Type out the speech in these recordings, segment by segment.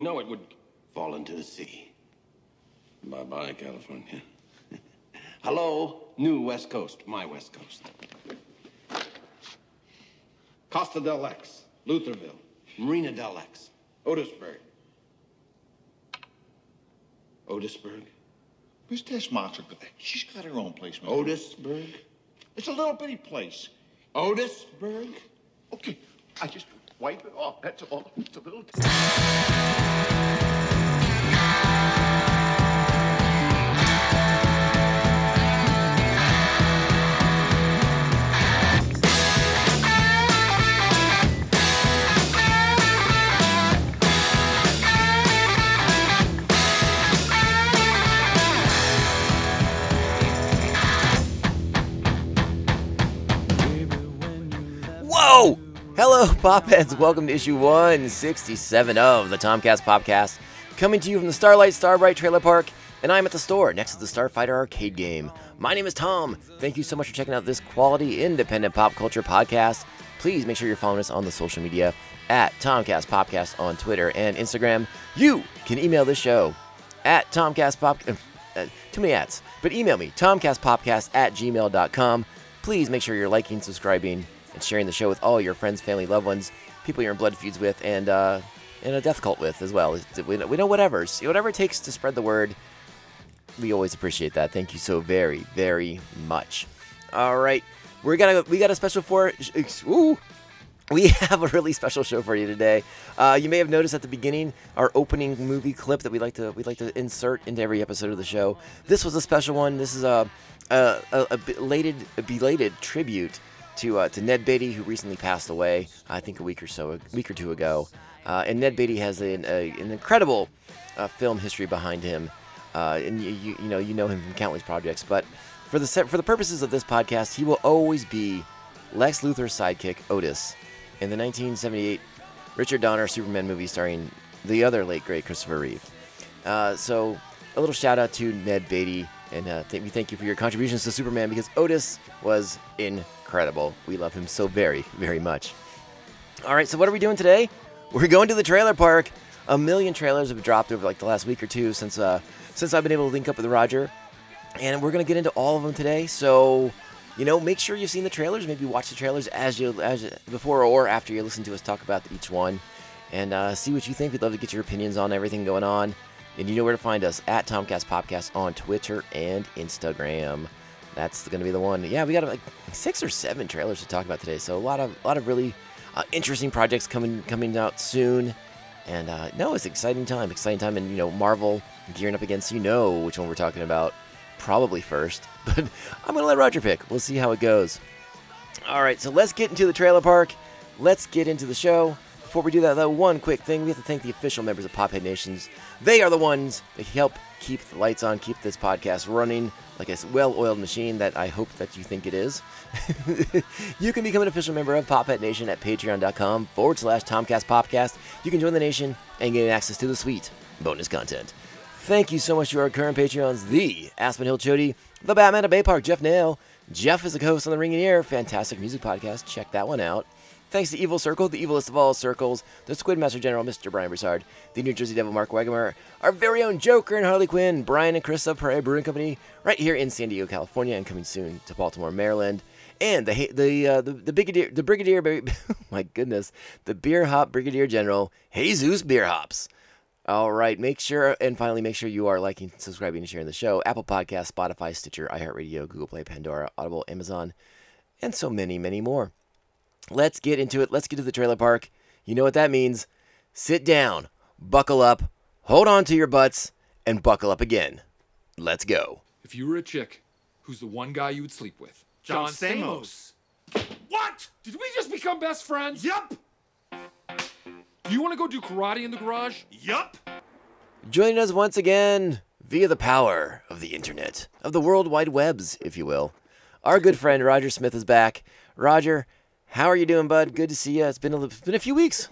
No, it would fall into the sea. Bye bye, California. Hello, new West Coast, my West Coast. Costa del Lex, Luthorville, Marina del Lex, Otisburg. Otisburg? Where's Tess Marshall? She's got her own place, man. Otisburg? It's a little bitty place. Otisburg? Okay, I just wipe it off. That's all. It's a little. Hello, Popheads. Welcome to issue 167 of the Tomcast Popcast, coming to you from the Starlight Starbright Trailer Park, and I'm at the store next to the Starfighter arcade game. My name is Tom. Thank you so much for checking out this quality, independent pop culture podcast. Please make sure you're following us on the social media at Tomcast Popcast on Twitter and Instagram. You can email this show at Tomcast Pop. Uh, too many ads, but email me, tomcastpopcast at gmail.com. Please make sure you're liking, subscribing, and sharing the show with all your friends, family, loved ones, people you're in blood feuds with, and uh, in a death cult with as well. We know, we know whatever, whatever it takes to spread the word. We always appreciate that. Thank you so very, very much. All right, we're gonna we got a special for ooh, we have a really special show for you today. Uh, you may have noticed at the beginning our opening movie clip that we like to we like to insert into every episode of the show. This was a special one. This is a a, a, a belated a belated tribute to uh, to Ned Beatty, who recently passed away. I think a week or so, a week or two ago. Uh, and Ned Beatty has an, a, an incredible uh, film history behind him, uh, and you, you you know you know him from countless projects. But for the for the purposes of this podcast, he will always be Lex Luthor's sidekick Otis in the 1978 Richard Donner Superman movie starring the other late great Christopher Reeve. Uh, so a little shout out to Ned Beatty, and uh, we thank you for your contributions to Superman because Otis was incredible. We love him so very, very much. All right, so what are we doing today? We're going to the trailer park. A million trailers have dropped over like the last week or two since uh, since I've been able to link up with Roger, and we're gonna get into all of them today. So, you know, make sure you've seen the trailers. Maybe watch the trailers as you as before or after you listen to us talk about each one, and uh, see what you think. We'd love to get your opinions on everything going on. And you know where to find us at Tomcast Popcast on Twitter and Instagram. That's going to be the one. Yeah, we got like six or seven trailers to talk about today. So a lot of a lot of really uh, interesting projects coming coming out soon. And uh, no, it's exciting time, exciting time, and you know Marvel gearing up against. You know which one we're talking about, probably first. But I'm gonna let Roger pick. We'll see how it goes. All right, so let's get into the trailer park. Let's get into the show. Before we do that, though, one quick thing. We have to thank the official members of Pophead Nations. They are the ones that help keep the lights on, keep this podcast running like a well-oiled machine that I hope that you think it is. you can become an official member of Pophead Nation at patreon.com forward slash Tomcast Popcast. You can join the nation and get access to the sweet bonus content. Thank you so much to our current Patreons, the Aspen Hill Chody, the Batman of Bay Park, Jeff Nail. Jeff is the host on the Ring and Ear, fantastic music podcast. Check that one out. Thanks to Evil Circle, the evilest of all circles, the Squid Master General, Mr. Brian Broussard, the New Jersey Devil, Mark Wagamer, our very own Joker and Harley Quinn, Brian and Chris of Prairie Brewing Company, right here in San Diego, California, and coming soon to Baltimore, Maryland. And the the uh, the, the brigadier the brigadier oh my goodness the beer hop brigadier general Jesus Beer Hops. All right, make sure and finally make sure you are liking, subscribing, and sharing the show. Apple Podcast, Spotify, Stitcher, iHeartRadio, Google Play, Pandora, Audible, Amazon, and so many, many more. Let's get into it. Let's get to the trailer park. You know what that means. Sit down, buckle up, hold on to your butts, and buckle up again. Let's go. If you were a chick, who's the one guy you would sleep with? John Stamos. What? Did we just become best friends? Yup. Do you want to go do karate in the garage? Yup. Joining us once again via the power of the internet, of the World Wide Webs, if you will. Our good friend Roger Smith is back. Roger, how are you doing, bud? Good to see you. It's been a, it's been a few weeks.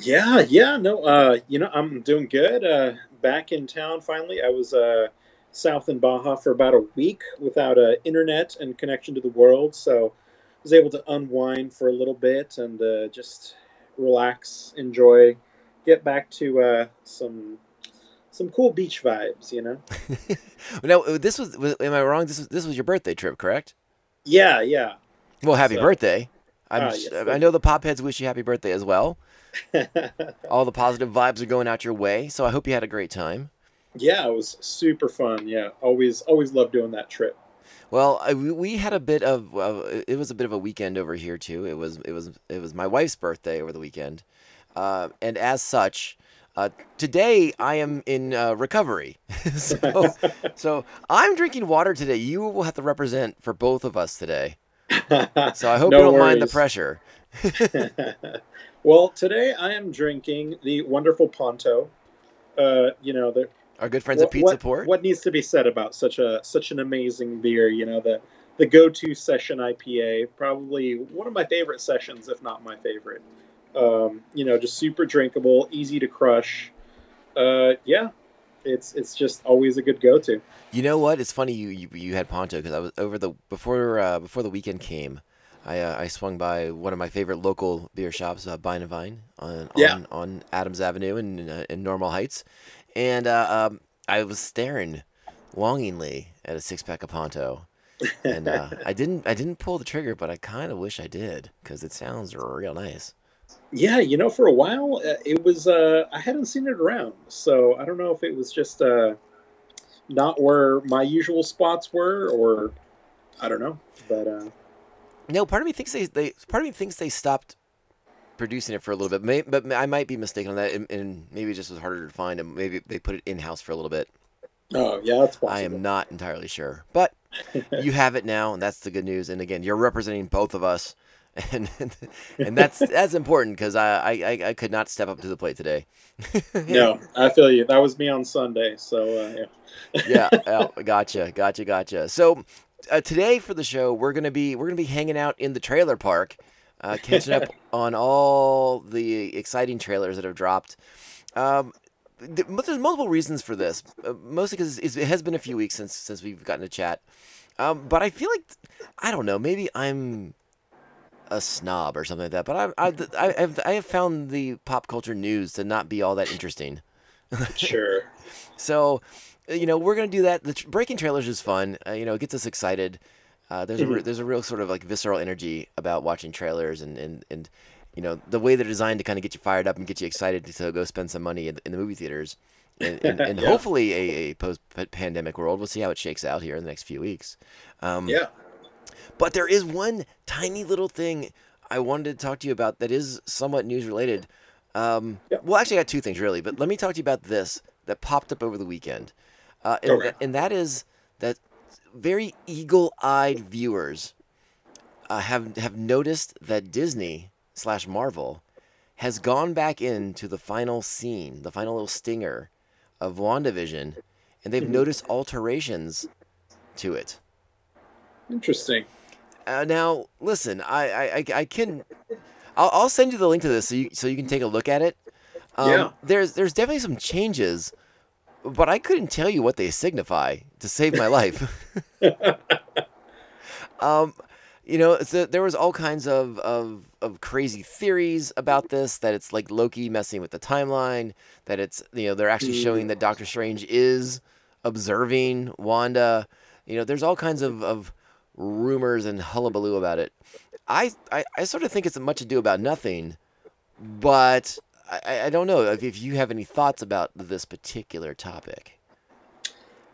Yeah, yeah, no, uh, you know, I'm doing good. Uh, back in town finally. I was uh, south in Baja for about a week without uh, internet and connection to the world, so I was able to unwind for a little bit and uh, just relax, enjoy get back to uh, some some cool beach vibes. You know. now, uh, this was, was am I wrong? This was this was your birthday trip, correct? Yeah, yeah. Well, happy So- birthday. I'm, yes, I know the pop heads wish you happy birthday as well. All the positive vibes are going out your way, so I hope you had a great time. yeah, it was super fun. Yeah, always always love doing that trip. Well, I, we- had a bit of it- it was a bit of a weekend over here too. It was it was it was my wife's birthday over the weekend, uh, and as such, uh, today I am in uh, recovery. so, so I'm drinking water today. You will have to represent for both of us today. So I hope No you don't mind the pressure. well, today I am drinking the wonderful Ponto. Uh, you know, the Our good friends what, at Pizza what, Port. what needs to be said about such a such an amazing beer? You know, the the go-to session IPA, probably one of my favorite sessions, if not my favorite. Um, you know, just super drinkable, easy to crush. Uh, yeah, it's it's just always a good go-to. You know what? It's funny you you, you had Ponto because I was over the before uh, before the weekend came. I uh, I swung by one of my favorite local beer shops, uh, Vine and Vine, on Yeah. on, on Adams Avenue in uh, in Normal Heights, and uh, um, I was staring longingly at a six pack of Ponto, and uh, I didn't I didn't pull the trigger, but I kind of wish I did because it sounds real nice. Yeah, you know, for a while uh, it was. Uh, I hadn't seen it around, so I don't know if it was just uh, not where my usual spots were, or I don't know. But uh, No, part of me thinks they, they part of me thinks they stopped producing it for a little bit. May, but I might be mistaken on that, and, and maybe it just was harder to find, and maybe they put it in house for a little bit. oh yeah, that's possible. I am not entirely sure, but you have it now, and that's the good news. And again, you're representing both of us, and and that's that's important because I, I I- could not step up to the plate today. no, I feel you. That was me on Sunday, so uh, yeah. yeah, oh, gotcha, gotcha, gotcha. So uh, today for the show, we're gonna be we're gonna be hanging out in the trailer park, uh, catching up on all the exciting trailers that have dropped. Um, there's multiple reasons for this, uh, mostly because it has been a few weeks since since we've gotten to chat. Um, but I feel like I don't know, maybe I'm a snob or something like that. But I I I have I have found the pop culture news to not be all that interesting. Sure. So, you know, we're gonna do that. The tr- breaking trailers is fun. Uh, you know, it gets us excited. Uh, there's a re- there's a real sort of like visceral energy about watching trailers and and and you know the way they're designed to kind of get you fired up and get you excited to, go spend some money in, the- in the movie theaters. And, and, and Yeah. hopefully a, a post-pandemic world. We'll see how it shakes out here in the next few weeks. Um, Yeah. But there is one tiny little thing I wanted to talk to you about that is somewhat news related. Um, Yeah. Well, actually, I got two things really, but let me talk to you about this that popped up over the weekend, uh, and, Okay. and that is that very eagle-eyed viewers uh, have have noticed that Disney slash Marvel has gone back into the final scene, the final little stinger of WandaVision, and they've Mhm. noticed alterations to it. Interesting. Uh, now, listen, I, I, I, can, I'll, I'll send you the link to this so you, so you can take a look at it. Um, Yeah. There's, there's definitely some changes, but I couldn't tell you what they signify to save my life. um, you know, so there was all kinds of, of, of crazy theories about this. That it's like Loki messing with the timeline. That it's you know they're actually showing that Doctor Strange is observing Wanda. You know, there's all kinds of, of rumors and hullabaloo about it. I, I, I sort of think it's much ado about nothing, but I- I, don't know if, if you have any thoughts about this particular topic.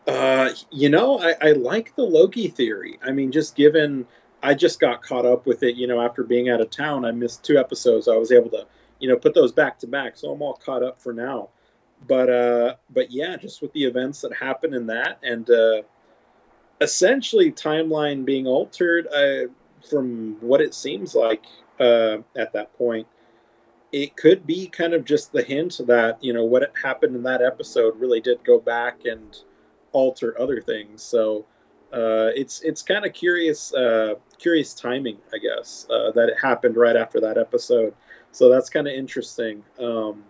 Uh, you know, I, I like the Loki theory. I mean, just given I just got caught up with it, you know, after being out of town, I missed two episodes. I was able to, you know, put those back to back, so I'm all caught up for now. But uh, but yeah, just with the events that happened in that, and uh, essentially timeline being altered, uh, from what it seems like uh, at that point, it could be kind of just the hint that you know what happened in that episode really did go back and alter other things. So uh, it's it's kind of curious uh, curious timing, I guess, uh, that it happened right after that episode. So that's kind of interesting. Um,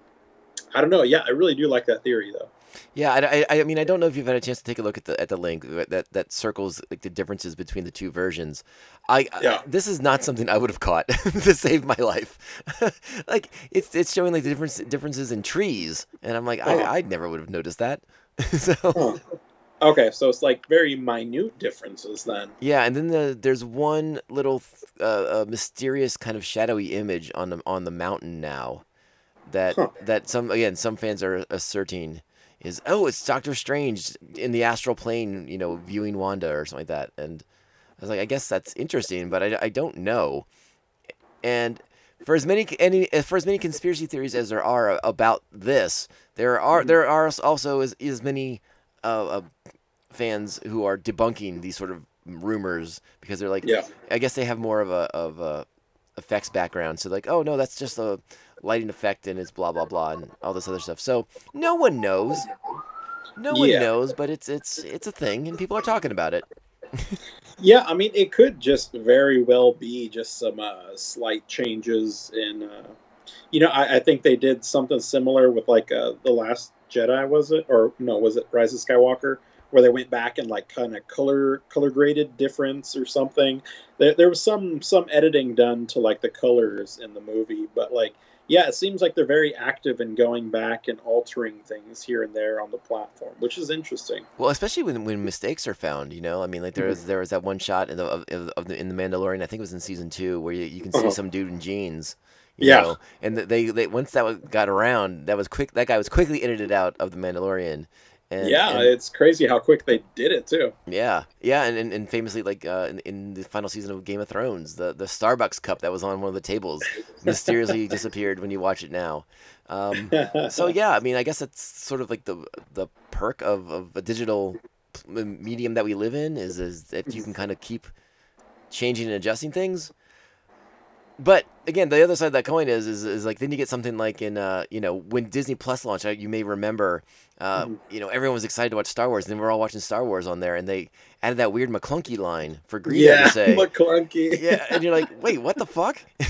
I don't know. Yeah, I really do like that theory, though. Yeah, I, I, I mean, I don't know if you've had a chance to take a look at the at the link that that circles like the differences between the two versions. I, Yeah. I this is not something I would have caught to save my life. like it's it's showing like the difference differences in trees, and I'm like, Uh-huh. I I never would have noticed that. so Huh. Okay, so it's like very minute differences then. yeah, and then the there's one little uh, uh, mysterious kind of shadowy image on the on the mountain now that Huh. that some again some fans are asserting is oh it's Doctor Strange in the astral plane you know viewing Wanda or something like that and I was like I guess that's interesting but I, I don't know and for as many any for as many conspiracy theories as there are about this there are there are also as, as many uh, uh, fans who are debunking these sort of rumors because they're like Yeah. I guess they have more of a of a effects background. So like, oh no, that's just a lighting effect and it's blah blah blah and all this other stuff. So no one knows. No one Yeah. knows, but it's it's it's a thing and people are talking about it. Yeah, I mean, it could just very well be just some uh, slight changes in. Uh, you know, I, I think they did something similar with like uh, the Last Jedi, was it, or no, was it Rise of Skywalker, where they went back and like kind of color color graded difference or something. There, there was some some editing done to like the colors in the movie, but like yeah, it seems like they're very active in going back and altering things here and there on the platform, which is interesting. Well, especially when when mistakes are found, you know. I mean, like there was there was that one shot in the of, of, the, in the Mandalorian. I think it was in season two where you, you can see Uh-huh. some dude in jeans. You Yeah. know? and they they once that got around, that was quick. That guy was quickly edited out of the Mandalorian. And, yeah, and- it's crazy how quick they did it too. Yeah, yeah, and, and, and famously, like uh, in, in the final season of Game of Thrones, the, the Starbucks cup that was on one of the tables mysteriously disappeared when you watch it now. Um, so yeah, I mean, I guess that's sort of like the the perk of, of a digital medium that we live in is is that you can kind of keep changing and adjusting things. But again, the other side of that coin is, is, is like then you get something like in uh, you know when Disney Plus launched, you may remember, uh, Mhm. you know everyone was excited to watch Star Wars, and then we're all watching Star Wars on there, and they added that weird Maclunkey line for Greedo yeah, to say, Maclunkey. yeah, and you're like, wait, what the fuck?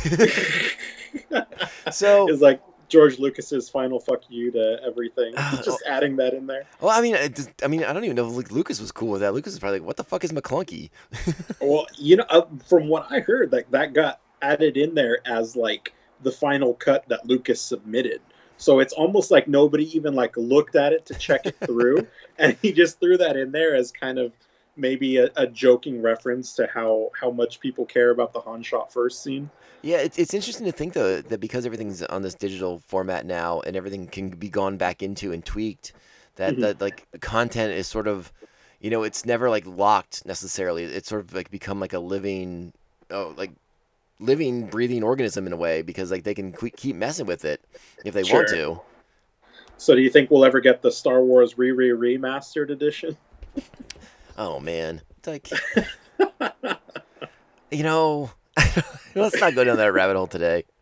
so it's like George Lucas's final fuck you to everything. Just adding that in there. Well, I mean, it just- I mean, I don't even know if Lucas was cool with that. Lucas is probably like, "What the fuck is Maclunkey?" Well, you know, uh, from what I heard, like that got added in there as like the final cut that Lucas submitted. So it's almost like nobody even like looked at it to check it through, and he just threw that in there as kind of maybe a, a joking reference to how how much people care about the Han shot first scene. Yeah, it's it's interesting to think though that because everything's on this digital format now and everything can be gone back into and tweaked, that Mhm. that like content is sort of, you know, it's never like locked necessarily. It's sort of like become like a living, oh, like living, breathing organism in a way because like they can keep messing with it if they want Sure. to. So do you think we'll ever get the Star Wars re re remastered edition? Oh man, it's like, you know, let's not go down that rabbit hole today.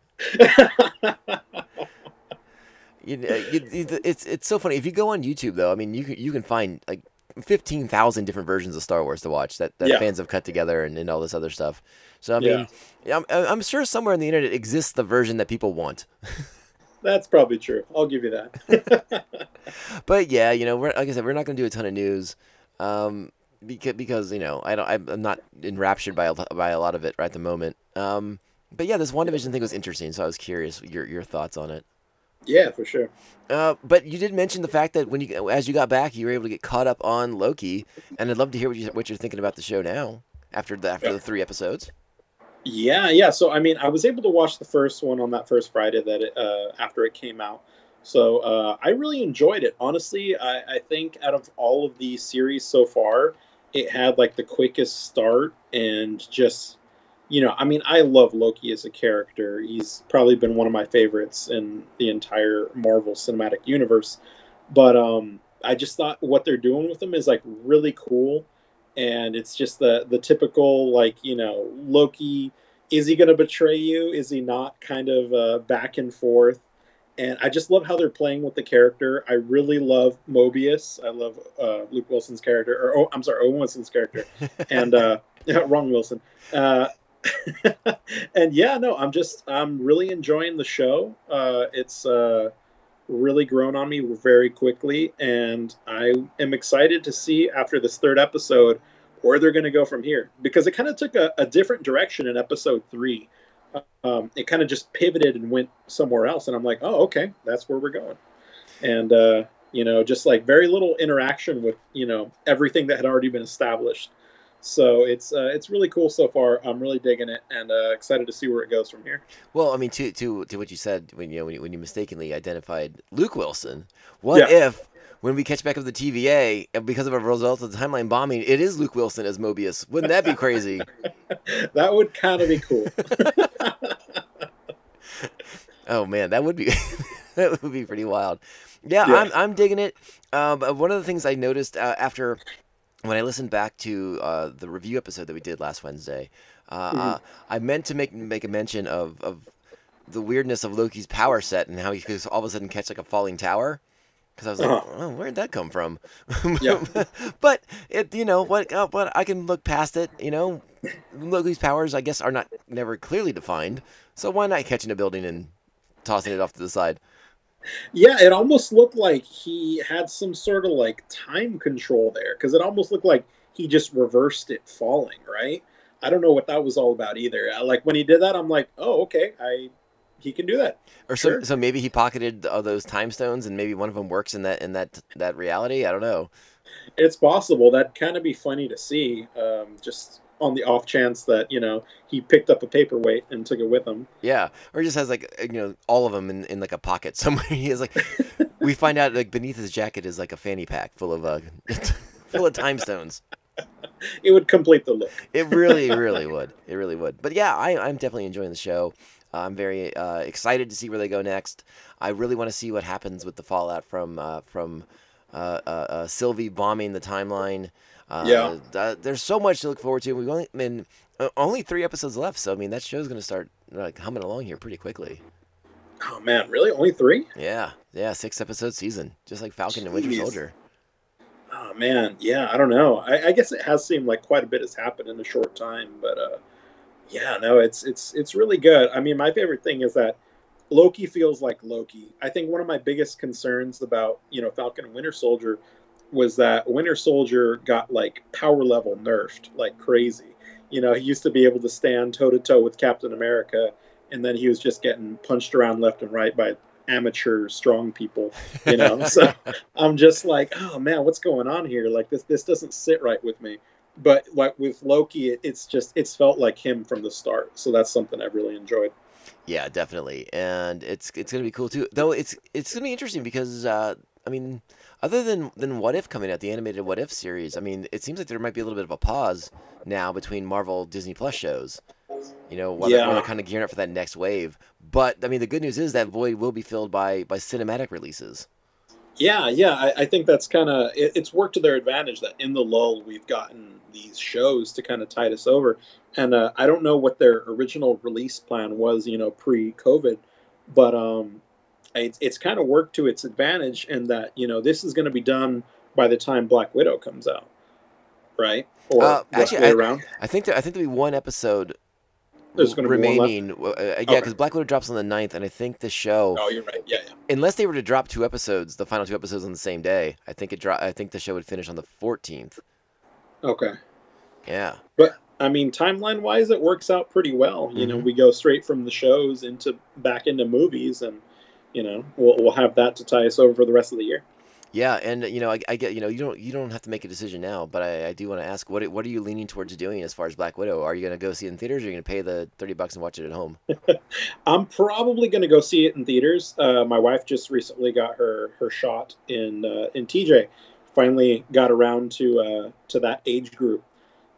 You, know, you, you- it's it's so funny if you go on YouTube though. I mean, you can you can find like fifteen thousand different versions of Star Wars to watch that, that Yeah. fans have cut together and, and all this other stuff. So I mean, yeah. I'm, I'm sure somewhere on the internet exists the version that people want. That's probably true. I'll give you that. But yeah, you know, we're like I said, we're not going to do a ton of news, um, because because you know I don't I'm I'm not enraptured by a, by a lot of it right at the moment. Um, but yeah, this WandaVision thing was interesting, so I was curious your your thoughts on it. Yeah, for sure. Uh, but you did mention the fact that when you as you got back, you were able to get caught up on Loki, and I'd love to hear what you what you're thinking about the show now after the after Yeah. the three episodes. Yeah, yeah. So I mean, I was able to watch the first one on that first Friday that it, uh, after it came out. So uh, I really enjoyed it. Honestly, I, I think out of all of the series so far, it had like the quickest start and just, you know, I mean, I love Loki as a character. He's probably been one of my favorites in the entire Marvel Cinematic Universe. But um, I just thought what they're doing with him is like really cool. And it's just the the typical like you know Loki is he going to betray you? Is he not? Kind of uh, back and forth. And I just love how they're playing with the character. I really love Mobius. I love uh, Luke Wilson's character or oh I'm sorry Owen Wilson's character. And uh, wrong Wilson. Uh, and yeah no I'm just I'm really enjoying the show uh, it's uh, really grown on me very quickly, and I am excited to see after this third episode where they're going to go from here because it kind of took a, a, different direction in episode three. Um, it kind of just pivoted and went somewhere else, and I'm like, oh, okay, that's where we're going. And uh, you know, just like very little interaction with you know everything that had already been established. So it's uh, it's really cool so far. I'm really digging it and uh, excited to see where it goes from here. Well, I mean, to to to what you said when you know when you, when you mistakenly identified Luke Wilson, what yeah. if when we catch back up the TVA and because of a result of the timeline bombing, it is Luke Wilson as Mobius? Wouldn't that be crazy? that would kind of be cool. oh man, that would be that would be pretty wild. Yeah, yeah. I'm I'm digging it. Um, one of the things I noticed uh, after when I listened back to uh, the review episode that we did last Wednesday, uh, mm-hmm. uh, I meant to make make a mention of, of the weirdness of Loki's power set and how he could all of a sudden catch like a falling tower. Because I was like, uh-huh. oh, where'd that come from? Yeah. but it, you know, what? Uh, what I can look past it. You know, Loki's powers, I guess, are not never clearly defined. So why not catching a building and tossing it off to the side? Yeah, it almost looked like he had some sort of like time control there because it almost looked like he just reversed it falling, right? I don't know what that was all about either. Like when he did that, I'm like, oh, okay, I he can do that. Or sure. so, so maybe he pocketed all those time stones, and maybe one of them works in that in that that reality. I don't know. It's possible. That kind of be funny to see. Um, just on the off chance that you know he picked up a paperweight and took it with him. Yeah, or he just has like you know all of them in, in like a pocket somewhere. He has like we find out like beneath his jacket is like a fanny pack full of uh full of time stones. It would complete the look. it really, really would. It really would. But yeah, I, I'm definitely enjoying the show. Uh, I'm very uh, excited to see where they go next. I really want to see what happens with the fallout from uh, from uh, uh, uh, Sylvie bombing the timeline. Uh, yeah, uh, there's so much to look forward to. We've only, mean, uh, only three episodes left, so I mean that show's gonna start like humming along here pretty quickly. Oh man, really? Only three? Yeah, yeah, six episode season, just like Falcon Jeez. and Winter Soldier. Oh man, yeah, I don't know. I, I, guess it has seemed like quite a bit has happened in a short time, but uh, yeah, no, it's it's it's really good. I mean, my favorite thing is that Loki feels like Loki. I think one of my biggest concerns about you know Falcon and Winter Soldier was that Winter Soldier got like power level nerfed like crazy. You know, he used to be able to stand toe to toe with Captain America, and then he was just getting punched around left and right by amateur strong people. You know, so I'm just like, oh man, what's going on here? Like this, this doesn't sit right with me. But like with Loki, it, it's just it's felt like him from the start. So that's something I really enjoyed. Yeah, definitely, and it's it's gonna be cool too. Though it's it's gonna be interesting because uh, I mean, other than than What If coming out, the animated What If series, I mean, it seems like there might be a little bit of a pause now between Marvel Disney Plus shows. You know, while, yeah. they're, while they're kind of gearing up for that next wave. But I mean, the good news is that void will be filled by by cinematic releases. Yeah, yeah, I, I think that's kind of it, it's worked to their advantage that in the lull we've gotten these shows to kind of tide us over. And uh, I don't know what their original release plan was, you know, pre-COVID, but um, it's, it's kind of worked to its advantage in that you know this is going to be done by the time Black Widow comes out, right? Or uh, actually, I, around. I think there, I think there'll be one episode there's going to remaining. Be one uh, yeah, because okay. Black Widow drops on the 9th, and I think the show. Oh, you're right. Yeah, yeah. Unless they were to drop two episodes, the final two episodes on the same day, I think it dro- I think the show would finish on the 14th. Okay. Yeah. But I mean, timeline wise, it works out pretty well. You mm-hmm. know, we go straight from the shows into back into movies, and you know, we'll, we'll have that to tie us over for the rest of the year. Yeah, and you know, I, I, get you know you don't you don't have to make a decision now, but I, I do want to ask what what are you leaning towards doing as far as Black Widow? Are you going to go see it in theaters, or are you going to pay the thirty bucks and watch it at home? I'm probably going to go see it in theaters. Uh, my wife just recently got her her shot in uh, in TJ. Finally got around to uh, to that age group,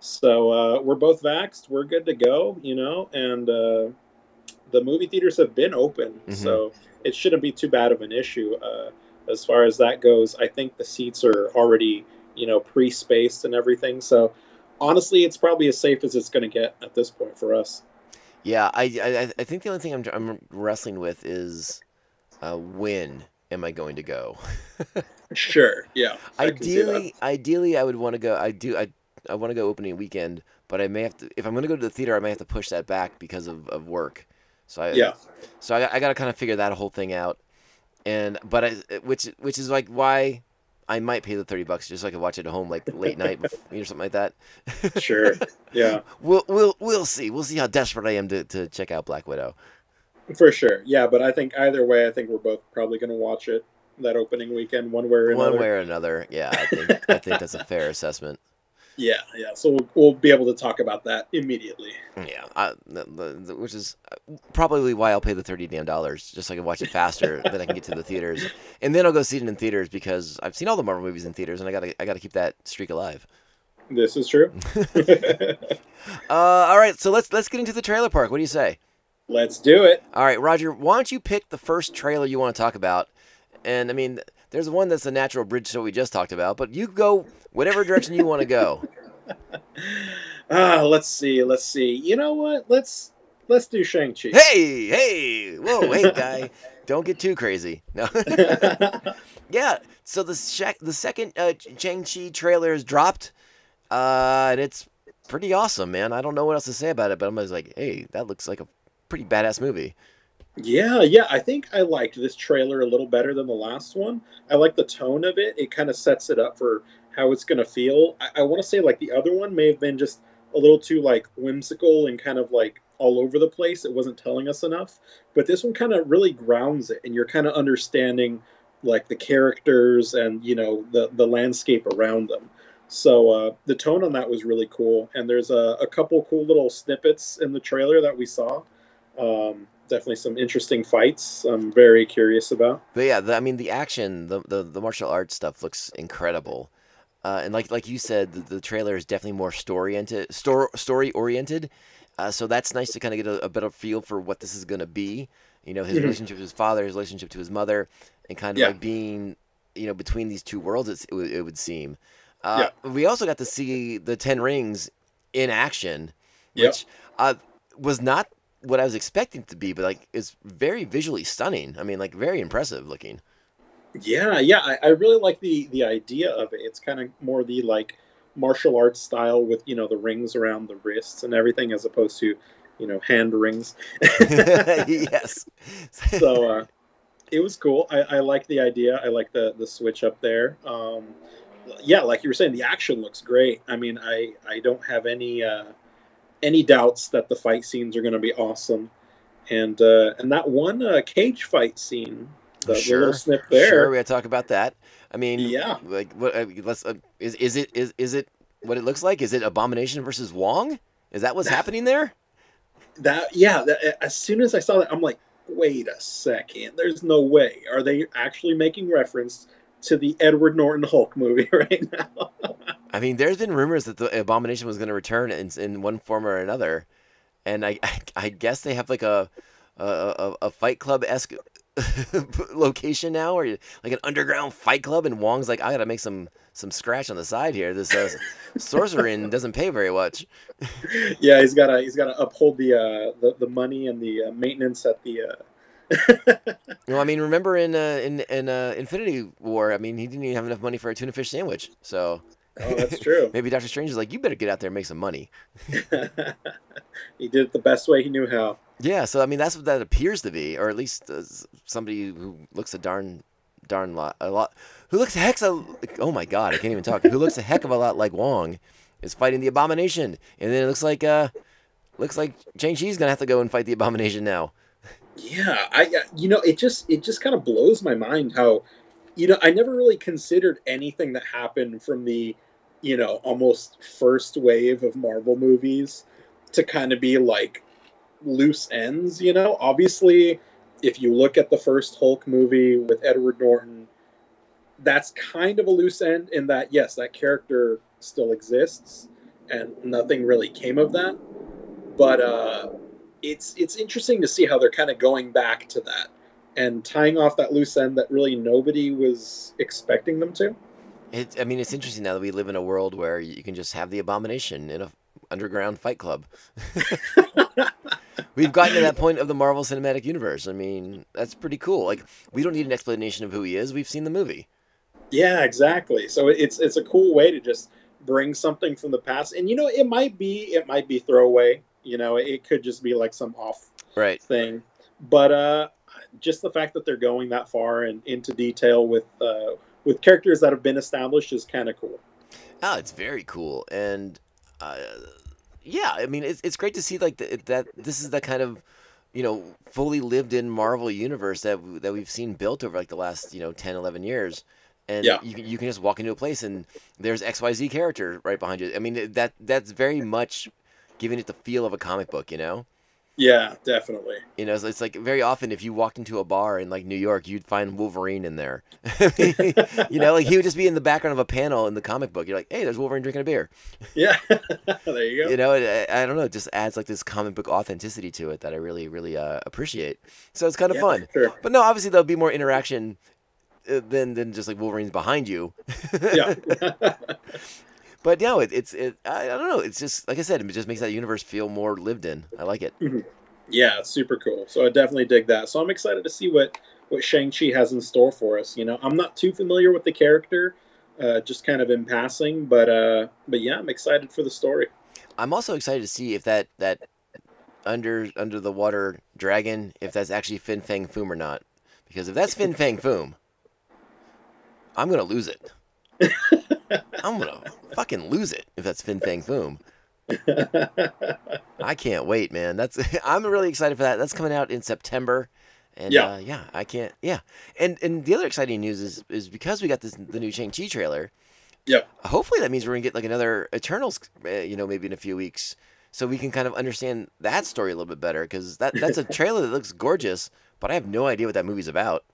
so uh, we're both vaxxed. We're good to go, you know, and uh, the movie theaters have been open, mm-hmm. so it shouldn't be too bad of an issue uh, as far as that goes. I think the seats are already you know pre-spaced and everything, so honestly, it's probably as safe as it's going to get at this point for us. Yeah, I, I, I think the only thing I'm I'm wrestling with is uh, when am I going to go? sure. Yeah. ideally, I ideally, I would want to go. I do. I I want to go opening weekend, but I may have to. If I'm going to go to the theater, I may have to push that back because of, of work. So I, yeah. So I, I got to kind of figure that whole thing out. and but I, which which is like why I might pay the thirty bucks just so I can watch it at home like late night or something like that. Sure. Yeah, We'll we'll we'll see. We'll see how desperate I am to, to check out Black Widow. for sure. Yeah, but I think either way, I think we're both probably going to watch it that opening weekend, one way or another. One way or another, yeah, I think I think that's a fair assessment. Yeah, yeah. So we'll, we'll be able to talk about that immediately. Yeah, I, the, the, the- which is uh, probably why I'll pay the thirty damn dollars just so I can watch it faster than I can get to the theaters, and then I'll go see it in theaters because I've seen all the Marvel movies in theaters, and I gotta I gotta keep that streak alive. This is true. Uh, all right, so let's let's get into the trailer park. What do you say? Let's do it. All right, Roger, why don't you pick the first trailer you want to talk about? And I mean, there's one that's a natural bridge to what we just talked about, but you go whatever direction you want to go. Ah, let's see. Let's see. You know what? Let's let's do Shang Chi. Hey, hey, whoa, hey, guy, don't get too crazy. No. yeah. So the Shaq, the second uh, Shang Chi trailer is dropped, uh, and it's pretty awesome, man. I don't know what else to say about it, but I'm just like, hey, that looks like a pretty badass movie. Yeah, yeah. I think I liked this trailer a little better than the last one. I like the tone of it. It kind of sets it up for how it's going to feel. I, I want to say like the other one may have been just a little too like whimsical and kind of like all over the place. It wasn't telling us enough. But this one kind of really grounds it, and you're kind of understanding like the characters and you know the the landscape around them. So uh, the tone on that was really cool, and there's a, a couple cool little snippets in the trailer that we saw. Um, definitely some interesting fights. I'm very curious about. But yeah, the, I mean, the action, the, the the martial arts stuff looks incredible. Uh, and like like you said, the, the trailer is definitely more story oriented, story story oriented. Uh, so that's nice to kind of get a, a better feel for what this is going to be. You know, his Mhm. relationship to his father, his relationship to his mother, and kind of Yeah. like being, you know, between these two worlds. It's, it, would- it would seem. Uh, We also got to see the Ten Rings in action, Yep. which uh, was not what I was expecting it to be, but like it's very visually stunning. I mean, like very impressive looking. Yeah, yeah, I, I really like the the idea of it. It's kind of more the like martial arts style with you know the rings around the wrists and everything, as opposed to you know hand rings. yes. so uh, it was cool. I, I like the idea. I like the the switch up there. Um, yeah, like you were saying, the action looks great. I mean, I I don't have any uh, any doubts that the fight scenes are going to be awesome. And uh, and that one uh, cage fight scene, the, the Sure, little snip there. Sure, we gotta talk about that. I mean, Yeah. like what? Uh, let's. Uh, is is it is is it what it looks like? Is it Abomination versus Wong? Is that what's happening there? That yeah. That, as soon as I saw that, I'm like, wait a second. There's no way. Are they actually making reference to the Edward Norton Hulk movie right now? I mean, there's been rumors that the Abomination was going to return in, in one form or another, and I, I, I guess they have like a a, a, a Fight Club esque location now, or like an underground Fight Club, and Wong's like, I gotta make some some scratch on the side here. This uh, sorcering doesn't pay very much. yeah, he's got to he's got to uphold the uh, the the money and the uh, maintenance at the. Uh... Well, I mean, remember in uh, in in uh, Infinity War, I mean, he didn't even have enough money for a tuna fish sandwich, so. Oh, that's true. Maybe Doctor Strange is like, you better get out there and make some money. he did it the best way he knew how. Yeah, so I mean that's what that appears to be, or at least uh, somebody who looks a darn, darn lot, a lot, who looks a heck of, oh my god, I can't even talk. Who looks a heck of a lot like Wong, is fighting the Abomination, and then it looks like uh, looks like Shang Chi's gonna have to go and fight the Abomination now. Yeah, I you know it just it just kind of blows my mind how you know I never really considered anything that happened from the you know almost first wave of Marvel movies to kind of be like loose ends, you know? Obviously, if you look at the first Hulk movie with Edward Norton, that's kind of a loose end in that yes, that character still exists and nothing really came of that. But uh it's it's interesting to see how they're kind of going back to that and tying off that loose end that really nobody was expecting them to. It, I mean, it's interesting now that we live in a world where you can just have the Abomination in a underground fight club. We've gotten to that point of the Marvel Cinematic Universe. I mean, that's pretty cool. Like, we don't need an explanation of who he is. We've seen the movie. Yeah, exactly. So it's it's a cool way to just bring something from the past, and you know, it might be it might be throwaway. You know, it could just be like some off Right. thing, but uh, just the fact that they're going that far and into detail with uh, with characters that have been established is kind of cool. Oh, it's very cool, and uh, yeah, I mean, it's it's great to see like the, that. This is the kind of you know fully lived in Marvel universe that that we've seen built over like the last you know 10, 11 years. And Yeah. you, can- you can just walk into a place and there's XYZ character right behind you. I mean, that that's very much giving it the feel of a comic book, you know? Yeah, definitely. You know, it's, it's like very often if you walked into a bar in like New York, you'd find Wolverine in there. you know, like he would just be in the background of a panel in the comic book. You're like, hey, there's Wolverine drinking a beer. Yeah, there you go. You know, it, I, I don't know, it just adds like this comic book authenticity to it that I really, really uh, appreciate. So it's kind of Yeah, fun. Sure. But no, obviously there'll be more interaction uh, than than just like Wolverine's behind you. Yeah. But yeah, it, it's it. I, I don't know. It's just like I said, it just makes that universe feel more lived in. I like it. yeah, it's super cool. So I definitely dig that. So I'm excited to see what what Shang Chi has in store for us. You know, I'm not too familiar with the character, uh, just kind of in passing, but uh, but yeah, I'm excited for the story. I'm also excited to see if that that under under the water dragon, if that's actually Fin Fang Foom or not. Because if that's Fin Fang Foom, I'm gonna lose it. I'm gonna fucking lose it if that's Fin Fang Foom. I can't wait, man. That's I'm really excited for that. That's coming out in September. And Yeah. uh, yeah, I can't. Yeah, and and the other exciting news is is because we got this the new Shang Chi trailer. Yep. Hopefully that means we're gonna get like another Eternals, uh, you know, maybe in a few weeks, so we can kind of understand that story a little bit better. Because that that's a trailer that looks gorgeous, but I have no idea what that movie's about.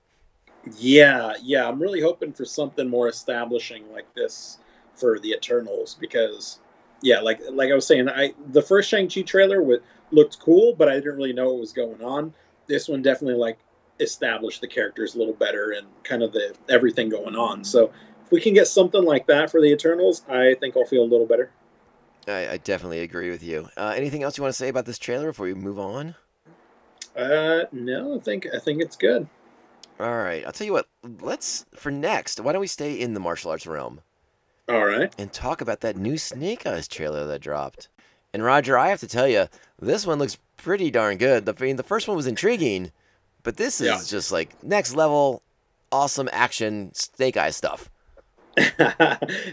Yeah, yeah, I'm really hoping for something more establishing like this for the Eternals because, yeah, like like I was saying, I the first Shang Chi trailer would, looked cool, but I didn't really know what was going on. This one definitely like established the characters a little better and kind of the everything going on. So if we can get something like that for the Eternals, I think I'll feel a little better. I, I definitely agree with you. Uh, anything else you want to say about this trailer before we move on? Uh, no, I think I think it's good. All right, I'll tell you what. Let's for next. Why don't we stay in the martial arts realm? All right. and talk about that new Snake Eyes trailer that dropped. And Roger, I have to tell you, this one looks pretty darn good. The, I mean, the first one was intriguing, but this is Yeah. just like next level, awesome action Snake Eyes stuff.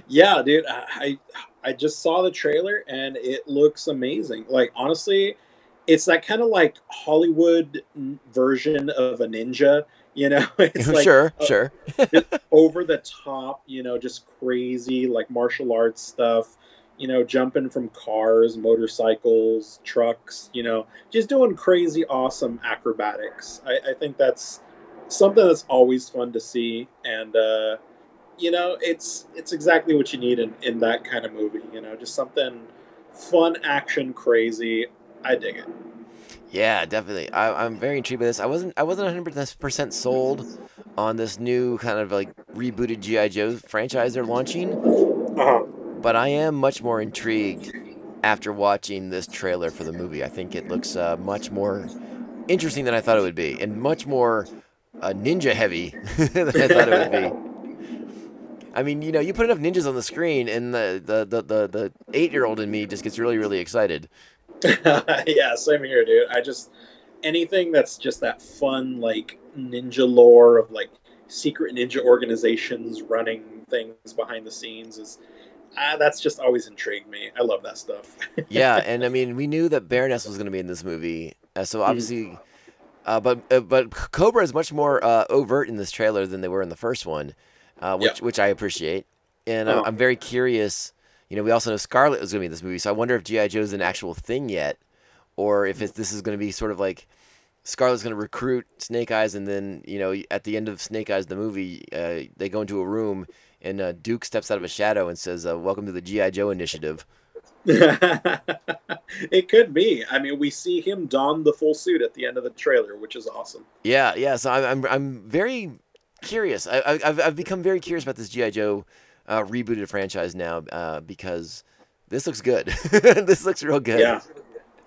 yeah, dude, I I just saw the trailer and it looks amazing. Like honestly, it's that kind of like Hollywood version of a ninja. You know, it's like sure, uh, sure. over the top. You know, just crazy like martial arts stuff. You know, jumping from cars, motorcycles, trucks. You know, just doing crazy, awesome acrobatics. I, I think that's something that's always fun to see, and uh, you know, it's it's exactly what you need in, in that kind of movie. You know, just something fun, action, crazy. I dig it. Yeah, definitely. I, I'm very intrigued by this. I wasn't I wasn't 100 percent sold on this new kind of like rebooted GI Joe franchise they're launching. Uh-huh. but I am much more intrigued after watching this trailer for the movie. I think it looks uh, much more interesting than I thought it would be, and much more uh, ninja heavy than I thought it would be. I mean, you know, you put enough ninjas on the screen, and the the the the, the eight year old in me just gets really really excited. yeah, same here, dude. I just anything that's just that fun, like ninja lore of like secret ninja organizations running things behind the scenes is. Ah, that's just always intrigued me. I love that stuff. yeah, and I mean, we knew that Baroness was going to be in this movie, uh, so obviously, uh, but uh, but Cobra is much more uh, overt in this trailer than they were in the first one, uh, which which I appreciate, and. I I'm very curious. You know, we also know Scarlett was going to be in this movie, so I wonder if GI Joe is an actual thing yet, or if it's, this is going to be sort of like Scarlett's going to recruit Snake Eyes, and then you know, at the end of Snake Eyes the movie, uh, they go into a room. And uh, Duke steps out of a shadow and says, uh, "Welcome to the GI Joe Initiative." it could be. I mean, we see him don the full suit at the end of the trailer, which is awesome. Yeah, yeah. So I'm I'm, I'm very curious. I, I've I've become very curious about this GI Joe uh, rebooted franchise now uh, because this looks good. this looks real good. Yeah,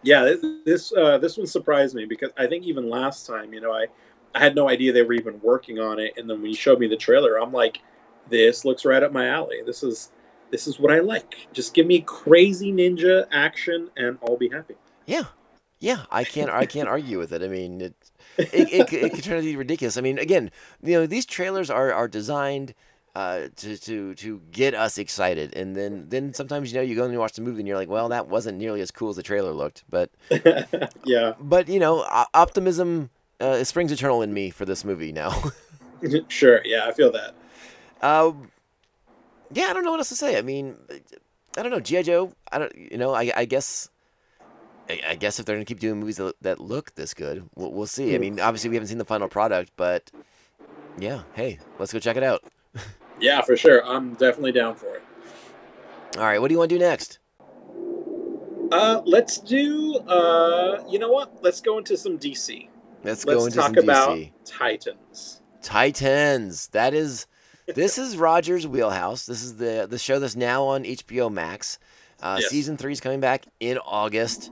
yeah. This this, uh, this one surprised me because I think even last time, you know, I I had no idea they were even working on it, and then when you showed me the trailer, I'm like, this looks right up my alley. This is this is what I like. Just give me crazy ninja action, and I'll be happy. Yeah, Yeah, I can't I can't argue with it. I mean, it it, it, it could turn out to be ridiculous. I mean, again, you know, these trailers are are designed uh, to to to get us excited, and then then sometimes you know you go and you watch the movie and you're like, well, that wasn't nearly as cool as the trailer looked, but yeah, but you know, optimism uh, springs eternal in me for this movie now. sure. Yeah, I feel that. Um, yeah, I don't know what else to say. I mean, I don't know. GI Joe. I don't. You know, I, I guess. I guess if they're gonna keep doing movies that, that look this good, we'll, we'll see. I mean, obviously we haven't seen the final product, but yeah, hey, let's go check it out. Yeah, for sure. I'm definitely down for it. All right, what do you want to do next? Uh, let's do. Uh, you know what? Let's go into some DC. Let's, go Let's into talk some about DC. Titans. Titans. That is, this is Roger's wheelhouse. This is the the show that's now on HBO Max. Uh, Yes. Season three is coming back in August,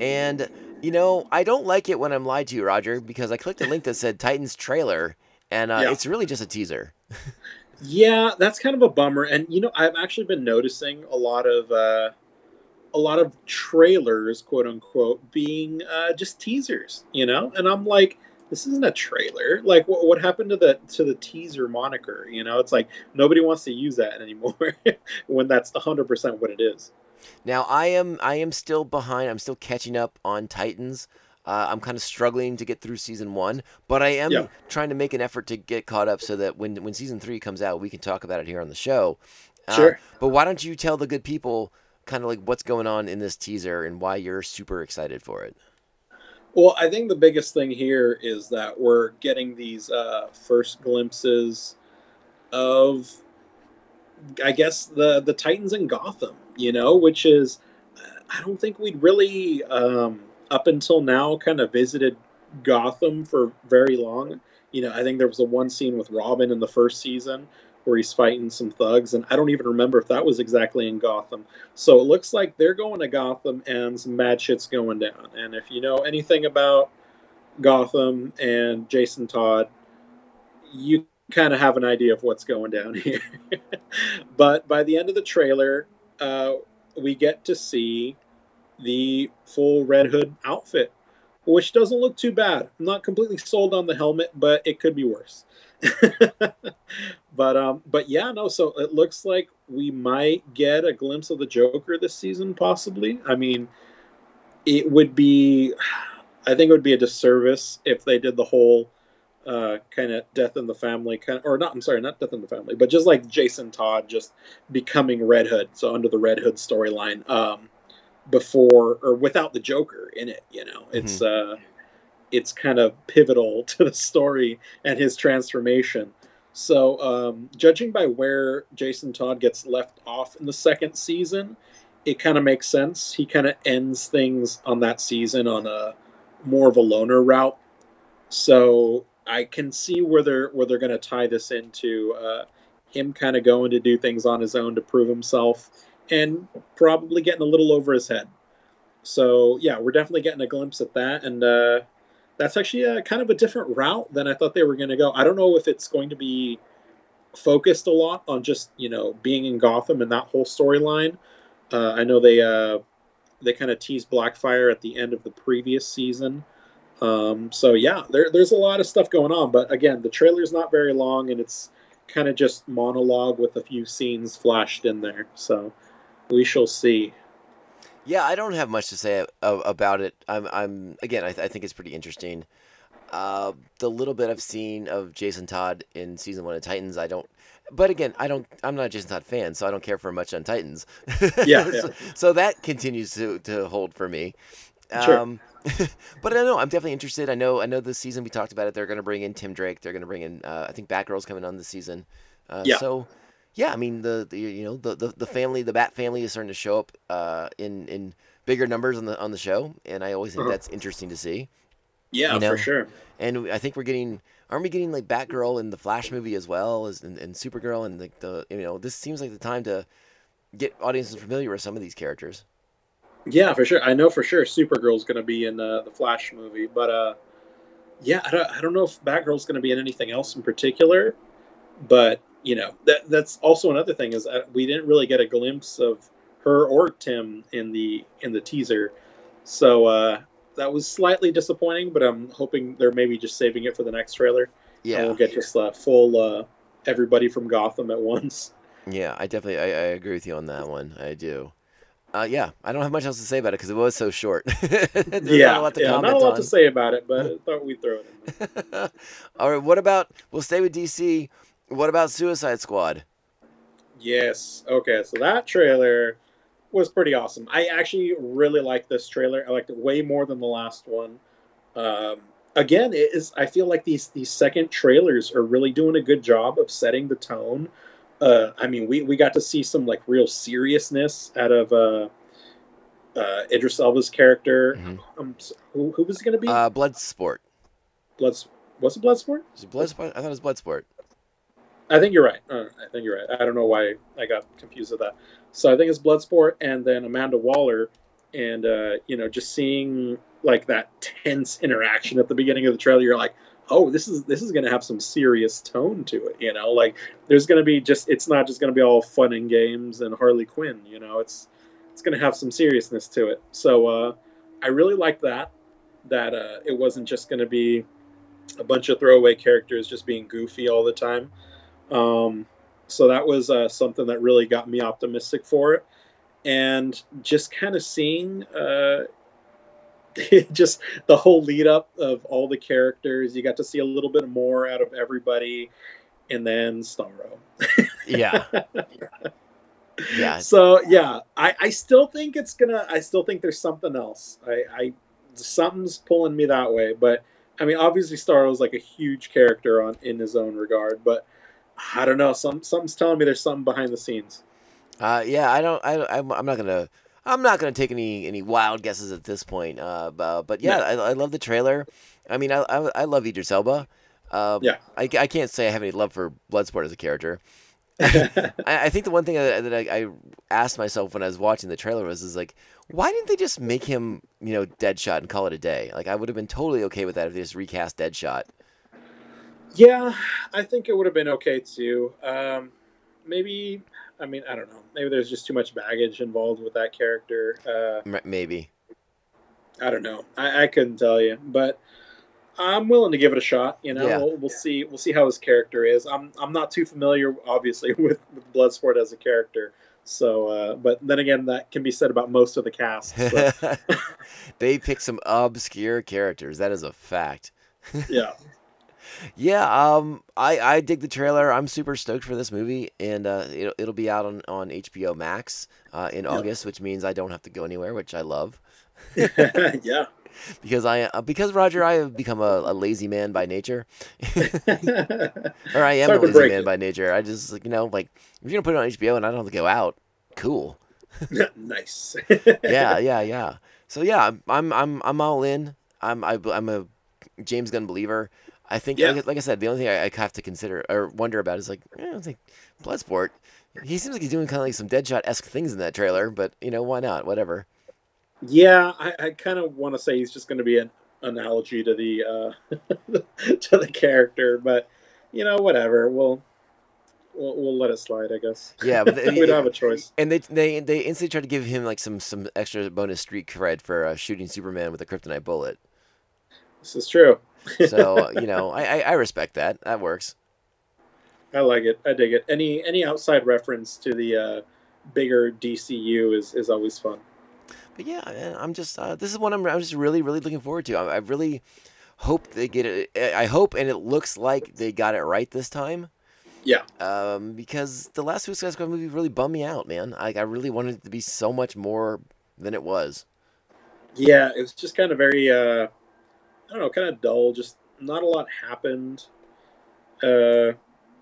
and you know I don't like it when I'm lied to, Roger, because I clicked a link that said Titans trailer, and uh, Yeah. it's really just a teaser. Yeah, that's kind of a bummer. And you know, I've actually been noticing a lot of uh, a lot of trailers, quote unquote, being uh, just teasers. You know, and I'm like, this isn't a trailer. Like, what, what happened to the to the teaser moniker? You know, it's like nobody wants to use that anymore when that's 100 percent what it is. Now I am I am still behind. I'm still catching up on Titans. Uh, I'm kind of struggling to get through season one, but I am Yeah. trying to make an effort to get caught up so that when when season three comes out, we can talk about it here on the show. Uh, Sure. But why don't you tell the good people kind of like what's going on in this teaser and why you're super excited for it? Well, I think the biggest thing here is that we're getting these uh, first glimpses of, I guess the the Titans in Gotham. You know, which is, I don't think we'd really um, up until now kind of visited Gotham for very long. You know, I think there was a one scene with Robin in the first season where he's fighting some thugs, and I don't even remember if that was exactly in Gotham. So it looks like they're going to Gotham and some mad shit's going down. And if you know anything about Gotham and Jason Todd, you kind of have an idea of what's going down here. but by the end of the trailer, uh, we get to see the full Red Hood outfit, which doesn't look too bad. I'm not completely sold on the helmet, but it could be worse. but um, but yeah, no. So it looks like we might get a glimpse of the Joker this season, possibly. I mean, it would be, I think it would be a disservice if they did the whole uh, kind of death in the family kind of, or not. I'm sorry, not death in the family, but just like Jason Todd just becoming Red Hood. So under the Red Hood storyline, um, before or without the Joker in it, you know, it's uh, it's kind of pivotal to the story and his transformation. So, um, judging by where Jason Todd gets left off in the second season, it kind of makes sense. He kind of ends things on that season on a more of a loner route. So I can see where they're where they're going to tie this into uh, him kind of going to do things on his own to prove himself, and probably getting a little over his head. So yeah, we're definitely getting a glimpse at that, and uh, that's actually a, kind of a different route than I thought they were going to go. I don't know if it's going to be focused a lot on just you know being in Gotham and that whole storyline. Uh, I know they uh, they kind of teased Blackfire at the end of the previous season. Um, so yeah, there, there's a lot of stuff going on. But again, the trailer's not very long, and it's kind of just monologue with a few scenes flashed in there. So we shall see. Yeah, I don't have much to say about it. I'm, I'm again, I, th- I think it's pretty interesting. Uh, the little bit I've seen of Jason Todd in season one of Titans, I don't. But again, I don't. I'm not a Jason Todd fan, so I don't care for much on Titans. Yeah, so, so that continues to, to hold for me. Sure. Um, but I don't know. I'm definitely interested. I know. I know this season we talked about it. They're going to bring in Tim Drake. They're going to bring in. Uh, I think Batgirl's coming on this season. Uh, Yeah. So yeah, I mean the, the you know the, the the family, the Bat family is starting to show up uh, in in bigger numbers on the on the show, and I always think Uh-huh. that's interesting to see. Yeah, You know, for sure. And I think we're getting aren't we getting like Batgirl in the Flash movie as well as and, and Supergirl and like the you know this seems like the time to get audiences familiar with some of these characters. Yeah, for sure. I know for sure Supergirl's going to be in uh, the Flash movie, but uh, yeah, I don't, I don't know if Batgirl's going to be in anything else in particular. But you know, that that's also another thing is that we didn't really get a glimpse of her or Tim in the in the teaser, so uh, that was slightly disappointing, but I'm hoping they're maybe just saving it for the next trailer. And Yeah, we'll get just uh, full uh, everybody from Gotham at once. yeah, I definitely I, I agree with you on that one. I do. Uh, yeah, I don't have much else to say about it because it was so short. Yeah, not a lot, to, yeah, not a lot on. to say about it, but I thought we'd throw it in. There. All right, what about we'll stay with DC. What about Suicide Squad? Yes. Okay. So that trailer was pretty awesome. I actually really liked this trailer. I liked it way more than the last one. Um, again, it is. I feel like these these second trailers are really doing a good job of setting the tone. Uh, I mean, we, we got to see some like real seriousness out of uh, uh, Idris Elba's character. Mhm. Um, who, who was it going to be? Uh, Bloodsport. Bloods. Was it Bloodsport? Is it Bloodsport? I thought it was Bloodsport. I think you're right. Uh, I think you're right. I don't know why I got confused with that. So I think it's Bloodsport and then Amanda Waller, and uh, you know, just seeing like that tense interaction at the beginning of the trailer, you're like, oh, this is this is going to have some serious tone to it. You know, like there's going to be just it's not just going to be all fun and games and Harley Quinn. You know, it's it's going to have some seriousness to it. So uh, I really like that. That uh, it wasn't just going to be a bunch of throwaway characters just being goofy all the time. Um, so that was uh, something that really got me optimistic for it. And just kind of seeing uh, just the whole lead up of all the characters, you got to see a little bit more out of everybody. And then Starro. Yeah, yeah, So yeah, I, I still think it's gonna. I still think there's something else. I, I something's pulling me that way. But I mean, obviously Starro's like a huge character on in his own regard. But I don't know. Some something's telling me there's something behind the scenes. uh, yeah. I don't. I, I'm, I'm not gonna. I'm not gonna take any any wild guesses at this point. Uh, but, but yeah, I, I love the trailer. I mean, I I, I love Idris Elba. Um, Yeah. I, I can't say I have any love for Bloodsport as a character. I, I think the one thing that, that I, I asked myself when I was watching the trailer was, is like, why didn't they just make him, you know, Deadshot and call it a day? Like, I would have been totally okay with that if they just recast Deadshot. Yeah, I think it would have been okay too. Um, maybe. I mean, I don't know. Maybe there's just too much baggage involved with that character. Uh, Maybe. I don't know. I, I couldn't tell you, but I'm willing to give it a shot. You know, Yeah. we'll, we'll see. We'll see how his character is. I'm I'm not too familiar, obviously, with, with Bloodsport as a character. So, uh, but then again, that can be said about most of the cast. So, they pick some obscure characters. That is a fact. yeah, Yeah, um, I, I dig the trailer. I'm super stoked for this movie, and uh, it'll, it'll be out on, on HBO Max uh, in August, which means I don't have to go anywhere, which I love. yeah. Because I uh, because Roger, I have become a, a lazy man by nature, or I am a Sorry lazy man it. by nature. I just like, you know like if you're gonna put it on HBO and I don't have to go out, cool. nice. yeah, yeah, yeah. So yeah, I'm I'm I'm, I'm all in. I'm I, I'm a James Gunn believer. I think, Yeah. like, like I said, the only thing I, I have to consider or wonder about is like, eh, think Bloodsport. He seems like he's doing kind of like some Deadshot esque things in that trailer, but you know why not? Whatever. Yeah, I, I kind of want to say he's just going to be an analogy to the uh, to the character, but you know, whatever. We'll we'll, we'll let it slide, I guess. Yeah, but we don't have a choice. And they they they instantly tried to give him like some some extra bonus street cred for uh, shooting Superman with a kryptonite bullet. This is true. So you know, I, I I respect that. That works. I like it. I dig it. Any any outside reference to the uh, bigger DCU is is always fun. But yeah, I'm just uh, this is one I'm, I'm just really really looking forward to. I, I really hope they get it. I I hope, and it looks like they got it right this time. Yeah. Um, because the last Suicide Squad movie really bummed me out, man. I I really wanted it to be so much more than it was. Yeah, it was just kind of very uh, I don't know, kind of dull. Just not a lot happened. Uh,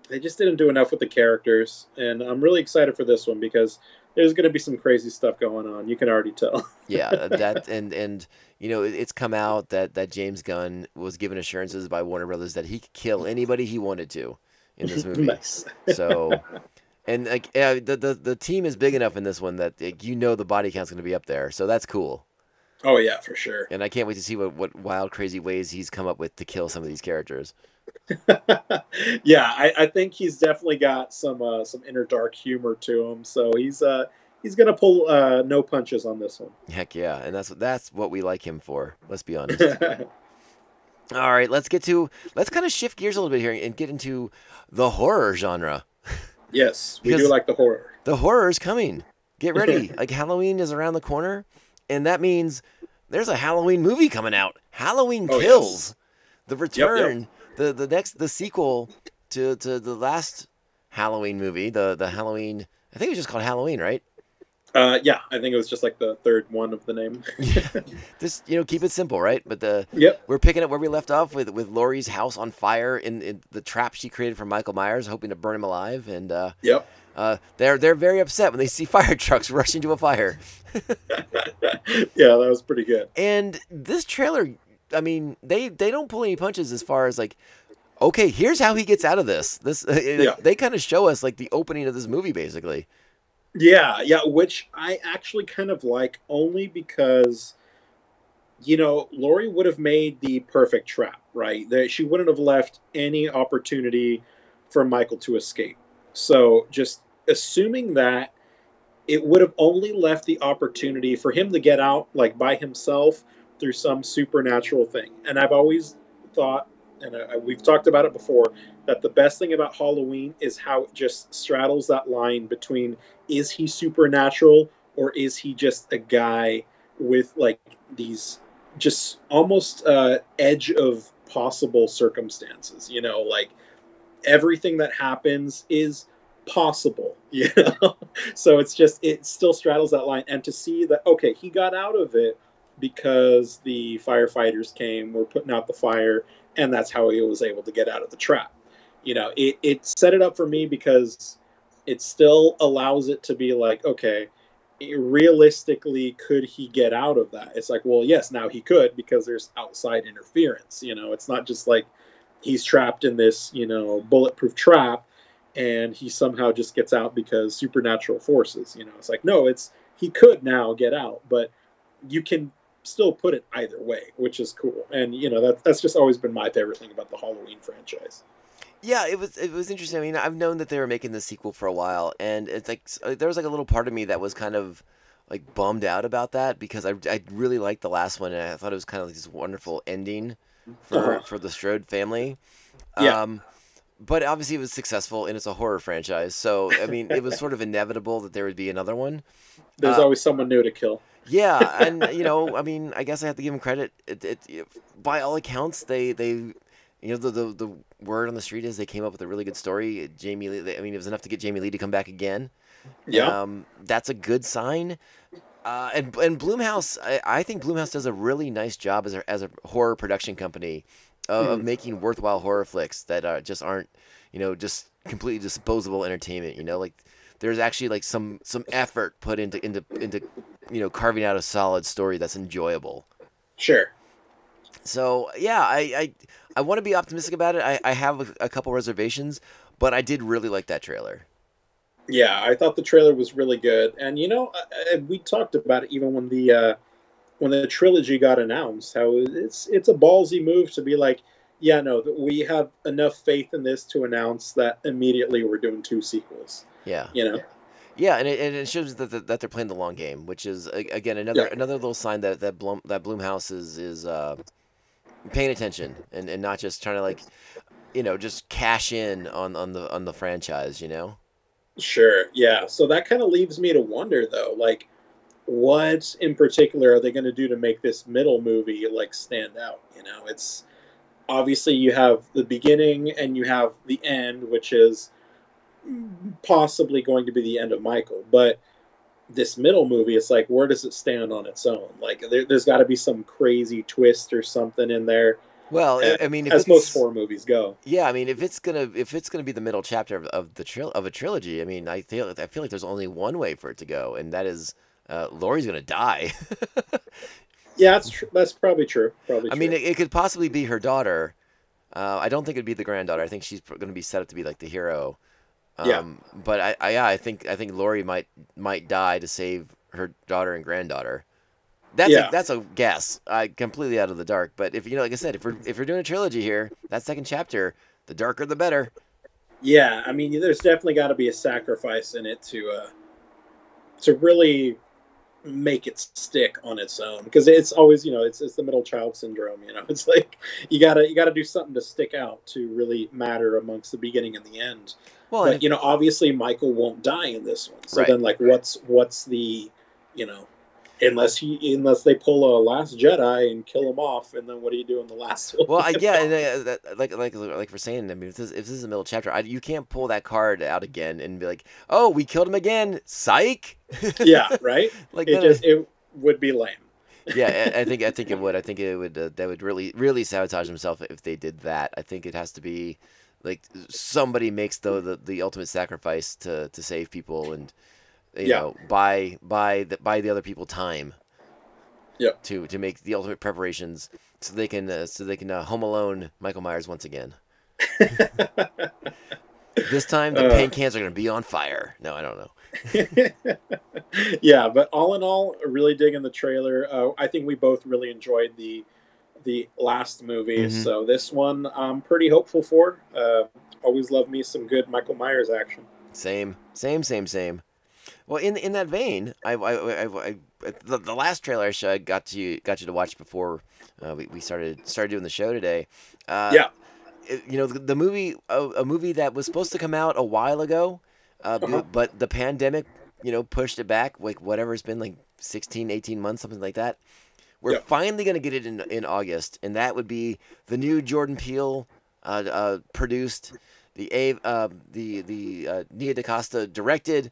they just didn't do enough with the characters, and I'm really excited for this one because there's going to be some crazy stuff going on. You can already tell. Yeah, that and and you know it's come out that that James Gunn was given assurances by Warner Brothers that he could kill anybody he wanted to in this movie. nice. So, and like yeah, the, the the team is big enough in this one that like, you know the body count's going to be up there. So that's cool. Oh yeah, for sure. And I can't wait to see what what wild crazy ways he's come up with to kill some of these characters. yeah, I, I think he's definitely got some uh, some inner dark humor to him. So he's uh he's gonna pull uh, no punches on this one. Heck yeah, and that's that's what we like him for. Let's be honest. All right, let's get to let's kind of shift gears a little bit here and get into the horror genre. yes, we Because- do like the horror. The horror is coming. Get ready. like Halloween is around the corner, and that means there's a Halloween movie coming out. Halloween Oh, yes. Kills. The yep. return, the the next the sequel to to the last Halloween movie, the the Halloween I think it was just called Halloween, right? Uh, yeah, I think it was just like the third one of the name. Just you know, keep it simple, right? But the yep. we're picking up where we left off with with Laurie's house on fire in, in the trap she created for Michael Myers, hoping to burn him alive, and uh, Yep. uh, they're they're very upset when they see fire trucks rush into a fire. yeah, that was pretty good. And this trailer, I mean, they they don't pull any punches as far as like, okay, here's how he gets out of this. This Yeah. they kind of show us like the opening of this movie, basically. Yeah, yeah, which I actually kind of like only because, you know, Laurie would have made the perfect trap, right? That she wouldn't have left any opportunity for Michael to escape. So just assuming that it would have only left the opportunity for him to get out like by himself through some supernatural thing. And I've always thought, and I, we've talked about it before, that the best thing about Halloween is how it just straddles that line between is he supernatural or is he just a guy with like these just almost uh, edge of possible circumstances you know like everything that happens is possible. You know so it's just it still straddles that line. And to see that okay he got out of it because the firefighters came were putting out the fire and that's how he was able to get out of the trap. You know it, it set it up for me because it still allows it to be like okay realistically could he get out of that? It's like well yes now he could because there's outside interference. You know it's not just like he's trapped in this you know bulletproof trap and he somehow just gets out because supernatural forces you know it's like no it's he could now get out but you can still put it either way which is cool and you know that, that's just always been my favorite thing about the halloween franchise Yeah, it was it was interesting. I mean, I've known that they were making the sequel for a while, and it's like uh, there was like a little part of me that was kind of like bummed out about that because I I really liked the last one, and I thought it was kind of like this wonderful ending for Uh-huh. for the Strode family. Yeah. Um, but obviously, it was successful, and it's a horror franchise, so I mean, it was sort of inevitable that there would be another one. there's Uh, always someone new to kill Yeah, and you know, I mean, I guess I have to give them credit. It, it, it- by all accounts, they they, you know, the, the the word on the street is they came up with a really good story. Jamie Lee, I mean, it was enough to get Jamie Lee to come back again. yeah Um, that's a good sign. Uh, and and Blumhouse, I, I think Blumhouse does a really nice job as a as a horror production company of, of Mhm. making worthwhile horror flicks that uh, just aren't, you know, just completely disposable entertainment. You know, like there's actually like some some effort put into into into you know carving out a solid story that's enjoyable. sure So yeah, I I, I want to be optimistic about it. I, I have a, a couple reservations, but I did really like that trailer. Yeah, I thought the trailer was really good, and you know, I, I, we talked about it even when the uh, when the trilogy got announced. How it's it's a ballsy move to be like, yeah, no, we have enough faith in this to announce that immediately we're doing two sequels. Yeah. You know, Yeah, and it, and it shows that, that they're playing the long game, which is again another Yeah. another little sign that that Bloom that Blumhouse is is uh, paying attention and, and not just trying to like, you know, just cash in on, on the on the franchise. You know. sure, yeah. So that kind of leaves me to wonder, though, like, what in particular are they going to do to make this middle movie like stand out? You know, it's obviously you have the beginning and you have the end, which is possibly going to be the end of Michael. But this middle movie, it's like, where does it stand on its own? Like, there, there's got to be some crazy twist or something in there, Well, I eh, I mean, if as most horror movies go. Yeah, I mean, if it's gonna if it's gonna be the middle chapter of, of the tril- of a trilogy, I mean, I feel I feel like there's only one way for it to go, and that is uh, Laurie's gonna die. Yeah, that's tr- that's probably true. Probably. I True. mean, it, it could possibly be her daughter. Uh, I don't think it'd be the granddaughter. I think she's going to be set up to be like the hero. Um, Yeah. But I, I, yeah, I think I think Laurie might might die to save her daughter and granddaughter. That's Yeah. a, that's a guess. I completely out of the dark. But if you know, like I said, if we're if we're doing a trilogy here, that second chapter, the darker the better. Yeah, I mean, there's definitely got to be a sacrifice in it to uh, to really make it stick on its own. Because it's always you know it's, it's the middle child syndrome you know? It's like you gotta you gotta do something to stick out to really matter amongst the beginning and the end. Well, but you know obviously michael won't die in this one. So Right. then like what's what's the you know unless he unless they pull a last jedi and kill him off and then what do you do in the last one Well, I, yeah, and, uh, that, like like like we're saying, I mean, if this, if this is the middle chapter, I, you can't pull that card out again and be like, "Oh, we killed him again." Psych. yeah right like it just it would be lame yeah, I, I think I think it would. I think it would. Uh, that would really really sabotage himself if they did that. I think it has to be like somebody makes the the, the ultimate sacrifice to to save people and you Yeah. know buy buy the buy the other people time. Yeah. To to make the ultimate preparations so they can uh, so they can uh, home alone Michael Myers once again. This time the Uh. paint cans are gonna be on fire. No, I don't know. yeah, but all in all, really digging the trailer. Uh, I think we both really enjoyed the the last movie, Mhm. so this one I'm pretty hopeful for. Uh, always love me some good Michael Myers action. Same, same, same, same. Well, in in that vein, I, I, I, I the, the last trailer I showed- got to got you to watch before uh, we, we started started doing the show today. Uh, Yeah. it- you know the, the movie a, a movie that was supposed to come out a while ago, uh, Uh-huh. but the pandemic you know pushed it back like whatever it's been like 16, 18 months something like that. We're Yeah. finally gonna get it in in August, and that would be the new Jordan Peele uh, uh, produced the A uh, the the uh, Nia DaCosta directed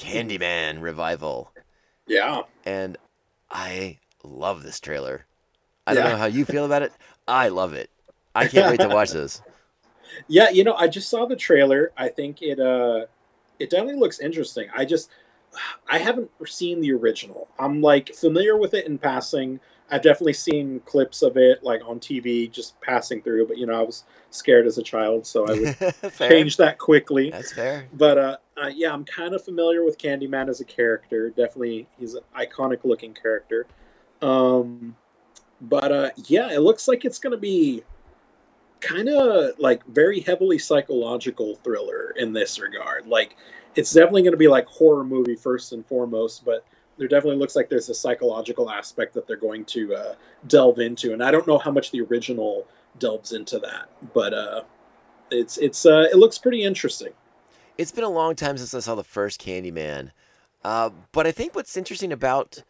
Candyman revival, Yeah, and I love this trailer. I don't know how you feel about it. I love it. I can't wait to watch this. yeah. You know, I just saw the trailer. I think it uh, it definitely looks interesting. I just I haven't seen the original. I'm like familiar with it in passing. I've definitely seen clips of it like on TV, just passing through. But you know, I was scared as a child, so I would change that quickly. That's fair. But uh, uh, yeah, I'm kind of familiar with Candyman as a character. Definitely, he's an iconic looking character. Um, but uh, yeah, it looks like it's going to be kind of like very heavily psychological thriller in this regard. Like, it's definitely going to be like horror movie first and foremost, but there definitely looks like there's a psychological aspect that they're going to uh, delve into, and I don't know how much the original delves into that, but uh, it's it's uh, it looks pretty interesting. It's been a long time since I saw the first Candyman, uh, but I think what's interesting about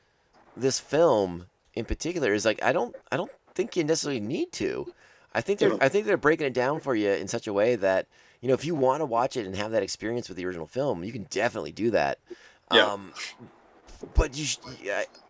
this film in particular is like I don't I don't think you necessarily need to. I think they're. I think they're breaking it down for you in such a way that you know if you want to watch it and have that experience with the original film, you can definitely do that. Yeah. Um, but you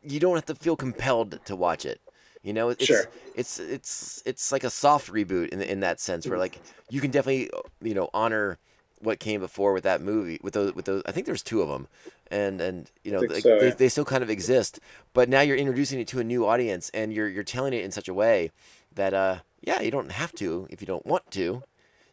you don't have to feel compelled to watch it. You know, it's Sure. it's it's it's like a soft reboot in in that sense where like you can definitely you know honor what came before with that movie with those with those I think there's two of them and and you know like, so, they, yeah. they still kind of exist but now you're introducing it to a new audience and you're you're telling it in such a way that uh yeah you don't have to if you don't want to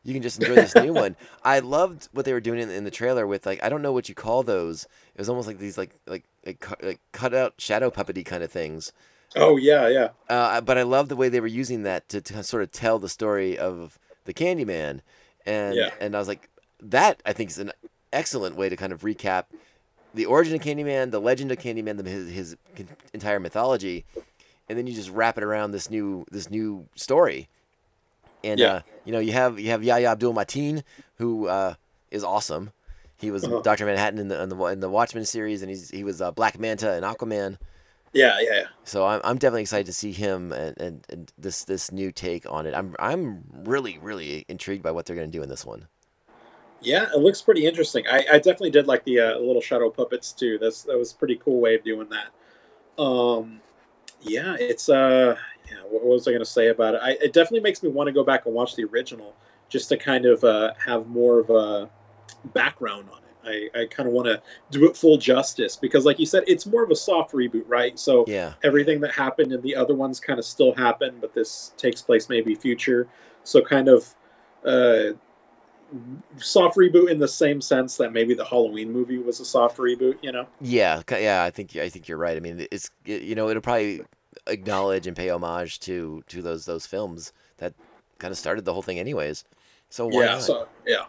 you can just enjoy this new one I loved what they were doing in, in the trailer with like I don't know what you call those it was almost like these like like like, like cut out shadow puppety kind of things Oh yeah, yeah. uh, but I love the way they were using that to, to sort of tell the story of the Candyman, and Yeah. and I was like, that I think is an excellent way to kind of recap the origin of Candyman, the legend of Candyman, the, his, his entire mythology, and then you just wrap it around this new this new story. And Yeah. uh, you know, you have you have Yahya Abdul Mateen, who uh, is awesome. He was Uh-huh. Doctor Manhattan in the in the in the Watchmen series, and he's he was uh, Black Manta and Aquaman. Yeah, yeah, yeah. So I'm, I'm definitely excited to see him and, and, and this this new take on it. I'm I'm really really intrigued by what they're going to do in this one. Yeah, it looks pretty interesting. I, I definitely did like the uh, little shadow puppets too. That's that was a pretty cool way of doing that. Um, yeah, it's uh, yeah. What, what was I going to say about it? I, it definitely makes me want to go back and watch the original just to kind of uh, have more of a background on it. I, I kind of want to do it full justice because, like you said, it's more of a soft reboot, right? So Yeah, everything that happened in the other ones kind of still happened, but this takes place maybe future. So kind of uh, soft reboot in the same sense that maybe the Halloween movie was a soft reboot. You know? yeah, yeah. I think I think you're right. I mean, it's you know it'll probably acknowledge and pay homage to to those those films that kind of started the whole thing, anyways. So why yeah. not? So yeah,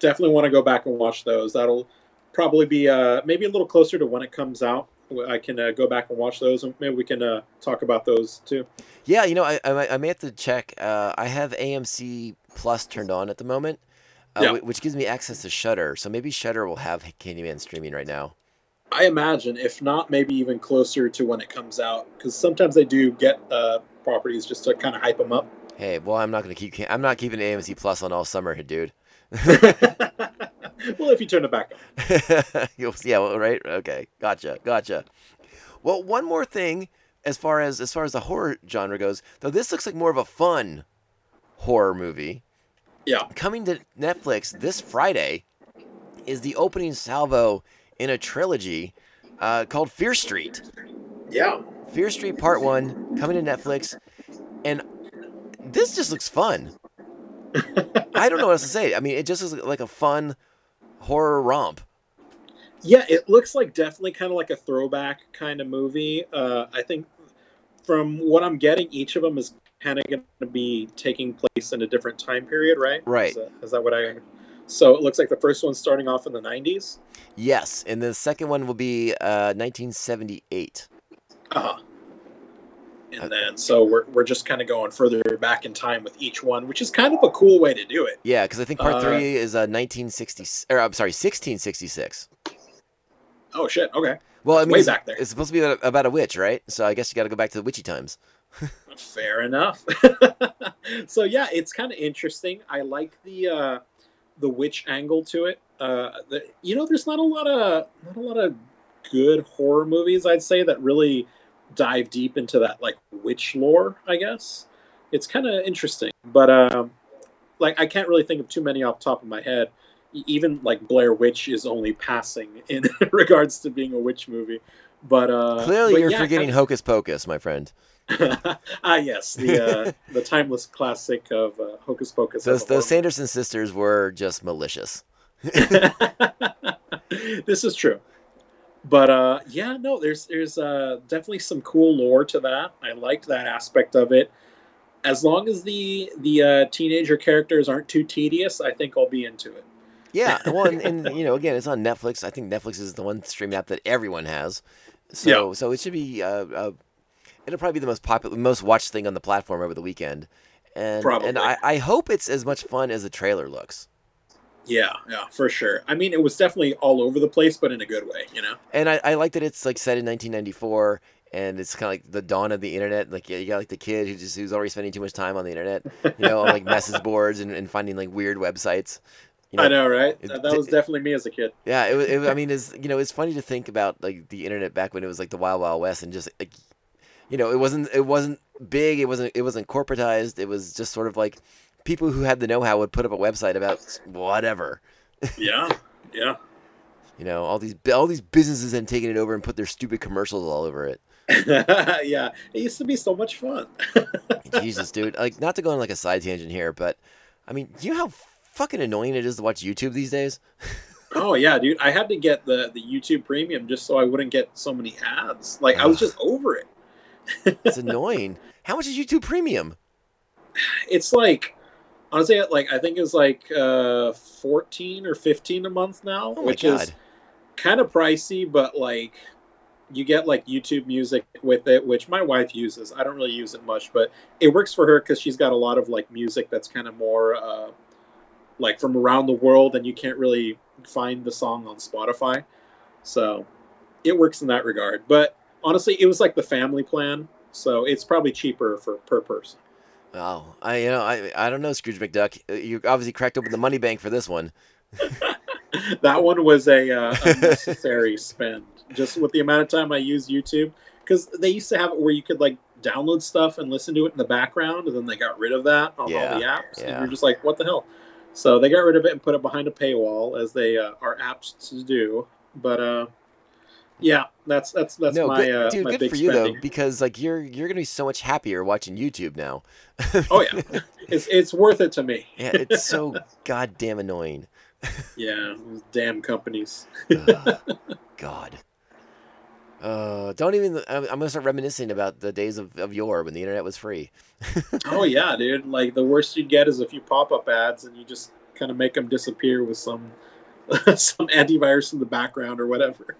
definitely want to go back and watch those. That'll probably be uh, maybe a little closer to when it comes out. I can uh, go back and watch those, and maybe we can uh, talk about those too. Yeah, you know, I, I, I may have to check. Uh, I have AMC Plus turned on at the moment, uh, Yeah. which gives me access to Shudder. So maybe Shudder will have Candyman streaming right now. I imagine, if not, maybe even closer to when it comes out, because sometimes they do get uh, properties just to kind of hype them up. Hey, well, I'm not gonna keep. I'm not keeping AMC Plus on all summer, dude. well, if you turn it back on. You'll- yeah, well, right. Okay, gotcha, gotcha. Well, one more thing, as far as as far as the horror genre goes, though, this looks like more of a fun horror movie. Yeah. Coming to Netflix this Friday is the opening salvo in a trilogy uh, called Fear Street. Yeah. Fear Street Part One coming to Netflix, and this just looks fun. I don't know what else to say. I mean, it just is like a fun horror romp. Yeah, it looks like definitely kind of like a throwback kind of movie. Uh, I think from what I'm getting, each of them is kind of going to be taking place in a different time period, right? Right. Is that, is that what I? So it looks like the first one's starting off in the 90s. Yes, and the second one will be uh, 1978. Uh-huh. And then so we're we're just kind of going further back in time with each one, which is kind of a cool way to do it. Yeah, because I think part Uh, three is uh, 1960. Or I'm sorry, 1666. Oh shit! Okay, Well, I mean, way it's, back there. it's supposed to be about, about a witch, right? So I guess you got to go back to the witchy times. fair enough. so yeah, it's kind of interesting. I like the uh, the witch angle to it. Uh, the, you know, there's not a lot of not a lot of good horror movies. I'd say that really dive deep into that like witch lore. I guess it's kind of interesting, but um, like I can't really think of too many off the top of my head. Even like Blair Witch is only passing in regards to being a witch movie. But uh, Clearly, but you're yeah, forgetting kinda- Hocus Pocus, my friend. ah, yes, the uh, the timeless classic of uh, Hocus Pocus. Those those Sanderson sisters were just malicious. this is true, but uh, yeah, no, there's there's uh, definitely some cool lore to that. I liked that aspect of it. As long as the the uh, teenager characters aren't too tedious, I think I'll be into it. Yeah, well, and, and you know, again, it's on Netflix. I think Netflix is the one streaming app that everyone has. So, so it should be. Uh, uh, it'll probably be the most popular, most watched thing on the platform over the weekend. And Probably. and I, I hope it's as much fun as the trailer looks. Yeah, yeah, for sure. I mean, it was definitely all over the place, but in a good way, you know. And I, I like that it's like set in 1994, and it's kind of like the dawn of the internet. Like yeah, you got like the kid who just who's already spending too much time on the internet, you know, on like message boards and, and finding like weird websites. You know, I know, right? it- That, was definitely me as a kid. Yeah, it, wa- it, I mean, it's you know, it's funny to think about like the internet back when it was like the Wild Wild West, and just like, you know, it wasn't it wasn't big, it wasn't it wasn't corporatized. It was just sort of like people who had the know-how would put up a website about whatever. Yeah, yeah. You know, all these all these businesses then taking it over and put their stupid commercials all over it. yeah, it used to be so much fun. Jesus, dude. Like, not to go on like a side tangent here, but I mean, you know how fucking annoying it is to watch YouTube these days. oh yeah, dude. I had to get the the YouTube Premium just so I wouldn't get so many ads. Like I was just over it. It's annoying. how much is YouTube Premium? It's like honestly, like I think it's like uh, fourteen or fifteen a month now, Oh which god. is kind of pricey, but like you get like YouTube Music with it, which my wife uses. I don't really use it much, but it works for her because she's got a lot of like music that's kind of more uh, like from around the world, and you can't really find the song on Spotify. So it works in that regard. But honestly, it was like the family plan, so it's probably cheaper for per person. Oh, I you know I I don't know Scrooge McDuck. Uh, You obviously cracked open the money bank for this one. that one was a uh, unnecessary spend. Just with the amount of time I use YouTube, because they used to have it where you could like download stuff and listen to it in the background, and then they got rid of that on Yeah, all the apps. And yeah. you're just like, what the hell? So they got rid of it and put it behind a paywall, as they uh, are apt to do. But uh, yeah, that's that's that's no, my good, uh, dude, my good for you spending. though, because like you're you're gonna be so much happier watching YouTube now. Oh yeah, it's it's worth it to me. yeah, it's so goddamn annoying. Yeah, damn companies. Ugh, God. Uh, don't even. I'm, I'm gonna start reminiscing about the days of, of yore when the internet was free. Oh yeah, dude. Like the worst you'd get is a few pop-up ads, and you just kind of make them disappear with some some antivirus in the background or whatever.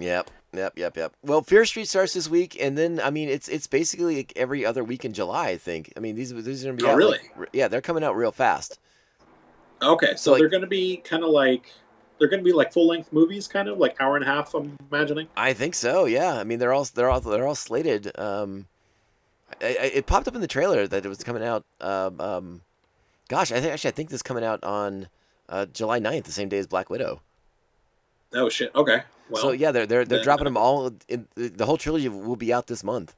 Yep, yep, yep, yep. Well, Fear Street starts this week, and then I mean, it's it's basically like every other week in July. I think. I mean, these these are gonna be Oh, out, really? like, yeah, they're coming out real fast. Okay, so, So, like- they're going to be kind of like they're to be like full length movies, kind of like hour and a half. I'm imagining. I think so. Yeah. I mean, they're all they're all they're all slated. Um, I, I, it popped up in the trailer that it was coming out. Um, um, gosh, I think actually I think this is coming out on uh, July 9th, the same day as Black Widow. Oh shit. Okay. Well, so yeah, they're they're they're then- dropping them all. In, the whole trilogy will be out this month.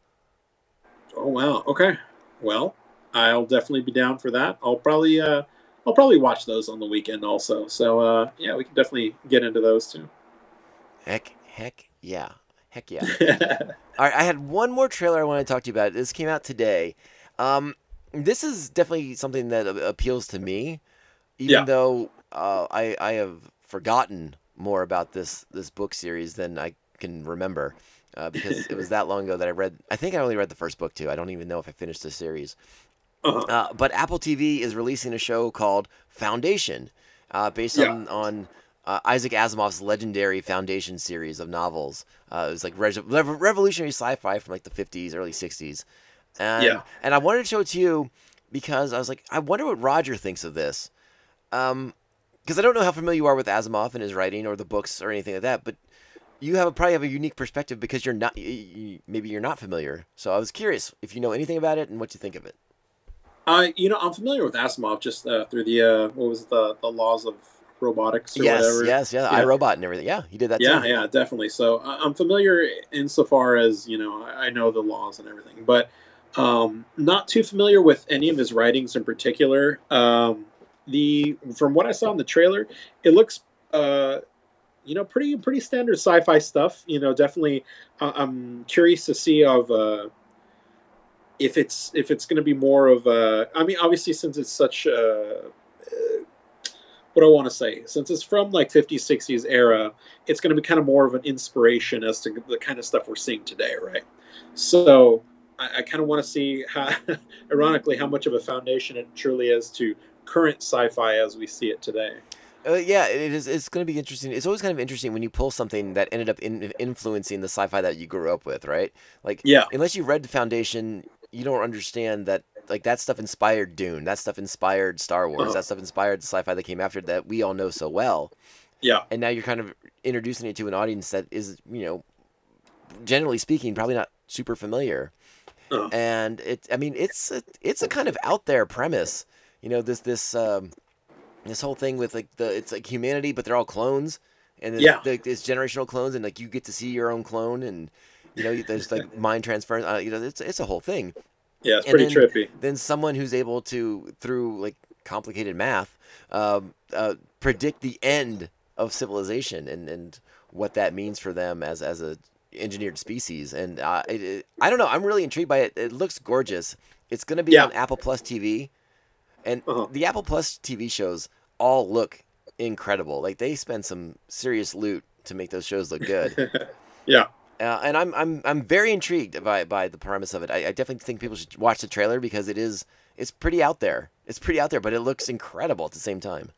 Oh wow. Okay. Well, I'll definitely be down for that. I'll probably uh I'll probably watch those on the weekend also. So uh yeah, we can definitely get into those too. Heck, heck, yeah, heck yeah. All right, I had one more trailer I want to talk to you about. This came out today. Um, this is definitely something that appeals to me, even Yeah. though uh, I I have forgotten more about this this book series than I can remember, uh, because it was that long ago that I read. I think I only read the first book too. I don't even know if I finished the series. uh-huh. Uh, but Apple TV is releasing a show called Foundation, uh, based Yeah. on on uh, Isaac Asimov's legendary Foundation series of novels. Uh, it was like re- revolutionary sci-fi from like the 50s, early 60s. And, Yeah. and I wanted to show it to you because I was like, I wonder what Roger thinks of this. Um, because I don't know how familiar you are with Asimov and his writing or the books or anything like that, but you have a, probably have a unique perspective because you're not y- y- maybe you're not familiar. So I was curious if you know anything about it and what you think of it. Uh, you know, I'm familiar with Asimov just uh, through the uh, what was it, the the laws of robotics or yes, whatever. yes, yeah, Yeah. iRobot and everything. Yeah, he did that yeah, too. yeah, definitely. So I- I'm familiar insofar as you know I I know the laws and everything, but um, not too familiar with any of his writings in particular. Um, the from what I saw in the trailer, it looks uh, you know pretty pretty standard sci-fi stuff. You know, definitely. Uh, I'm curious to see of. Uh, if it's if it's going to be more of a, I mean, obviously since it's such a, uh, what do I want to say, since it's from like 50s 60s era, it's going to be kind of more of an inspiration as to the kind of stuff we're seeing today, right? So I, I kind of want to see how, ironically, how much of a foundation it truly is to current sci-fi as we see it today. Uh, yeah, it is. It's going to be interesting. It's always kind of interesting when you pull something that ended up in, influencing the sci-fi that you grew up with, right? Like, Yeah. unless you read the Foundation, you don't understand that. Like that stuff inspired Dune. That stuff inspired Star Wars. Uh-huh. That stuff inspired the sci-fi that came after that we all know so well. Yeah. And now you're kind of introducing it to an audience that is, you know, generally speaking, probably not super familiar. Uh-huh. And it, I mean, it's a, it's a kind of out there premise. You know, this this um, this whole thing with like the it's like humanity, but they're all clones, and it's, Yeah. the, it's generational clones, and like you get to see your own clone, and you know, there's like mind transfer. Uh, you know, it's it's a whole thing. Yeah, it's And pretty then- trippy. Then someone who's able to through like complicated math, um, uh, predict the end of civilization and and what that means for them as as a engineered species. And uh, it, it, I don't know. I'm really intrigued by it. It looks gorgeous. It's going to be Yeah. on Apple Plus TV, and Uh-huh. the Apple Plus TV shows all look incredible. Like they spend some serious loot to make those shows look good. yeah. Uh, and I'm I'm I'm very intrigued by by the premise of it. I, I definitely think people should watch the trailer because it is it's pretty out there. It's pretty out there, but it looks incredible at the same time.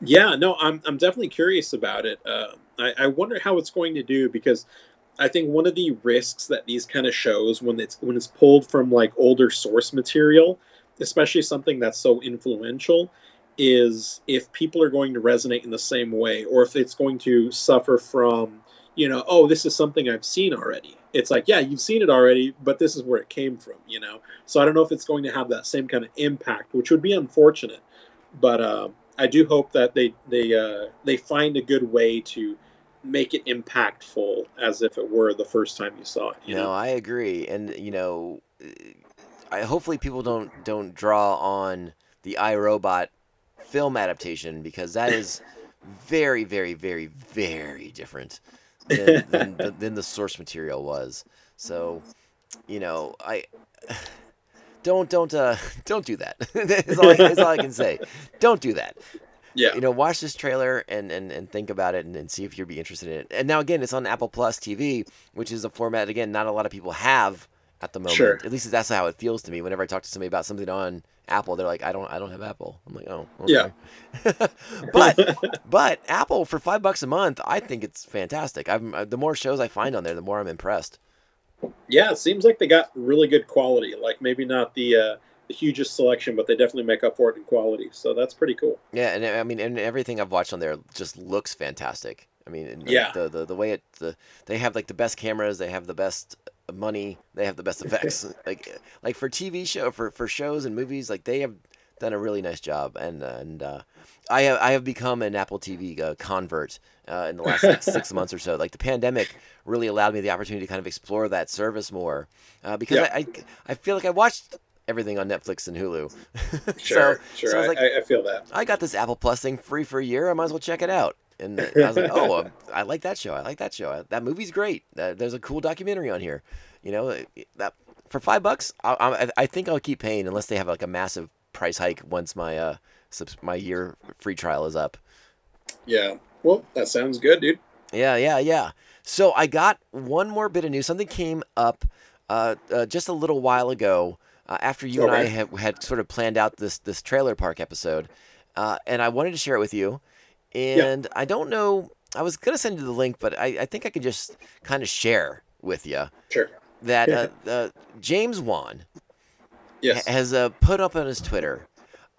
Yeah, no, I'm I'm definitely curious about it. Uh, I, I wonder how it's going to do because I think one of the risks that these kind of shows when it's when it's pulled from like older source material, especially something that's so influential, is if people are going to resonate in the same way, or if it's going to suffer from, you know, oh, this is something I've seen already. It's like, yeah, you've seen it already, but this is where it came from, you know. So I don't know if it's going to have that same kind of impact, which would be unfortunate. But uh, I do hope that they they uh, they find a good way to make it impactful as if it were the first time you saw it. You no, know? I agree, and you know, I hopefully people don't don't draw on the iRobot film adaptation because that is very, very, very, very different than, than, than, than the source material was. So, you know, I don't don't uh don't do that. that's, all I, that's all I can say. Don't do that. Yeah. You know, watch this trailer and and, and think about it and, and see if you'd be interested in it. And now again, it's on Apple Plus TV, which is a format again not a lot of people have at the moment. Sure. At least that's how it feels to me. Whenever I talk to somebody about something on Apple, they're like, "I don't, I don't have Apple." I'm like, "Oh, okay. Yeah. but but Apple for five bucks a month, I think it's fantastic. I'm uh, the more shows I find on there, the more I'm impressed. yeah, it seems like they got really good quality. Like maybe not the uh, the hugest selection, but they definitely make up for it in quality. So that's pretty cool. Yeah, and I mean, and everything I've watched on there just looks fantastic. I mean, the, Yeah. the, the the way it the they have like the best cameras, they have the best money, they have the best effects. like like for TV show for for shows and movies, like they have done a really nice job. And and uh, I have I have become an Apple TV uh, convert uh, in the last like six months or so. Like the pandemic really allowed me the opportunity to kind of explore that service more uh, because Yeah. I, I I feel like I watched everything on Netflix and Hulu. Sure, so, sure. so I was like, I, I feel that. I got this Apple Plus thing free for a year. I might as well check it out. And I was like, oh, um, I like that show. I like that show. That movie's great. Uh, there's a cool documentary on here. You know, that for five bucks, I, I, I think I'll keep paying unless they have like a massive price hike once my uh subs- my year free trial is up. Yeah. Well, that sounds good, dude. Yeah, yeah, yeah. So I got one more bit of news. Something came up uh, uh, just a little while ago uh, after you and I had, had sort of planned out this this trailer park episode, uh, and I wanted to share it with you. And I don't know. I was gonna send you the link, but I, I think I can just kind of share with you Sure. that uh, uh, James Wan Yes. ha- has uh, put up on his Twitter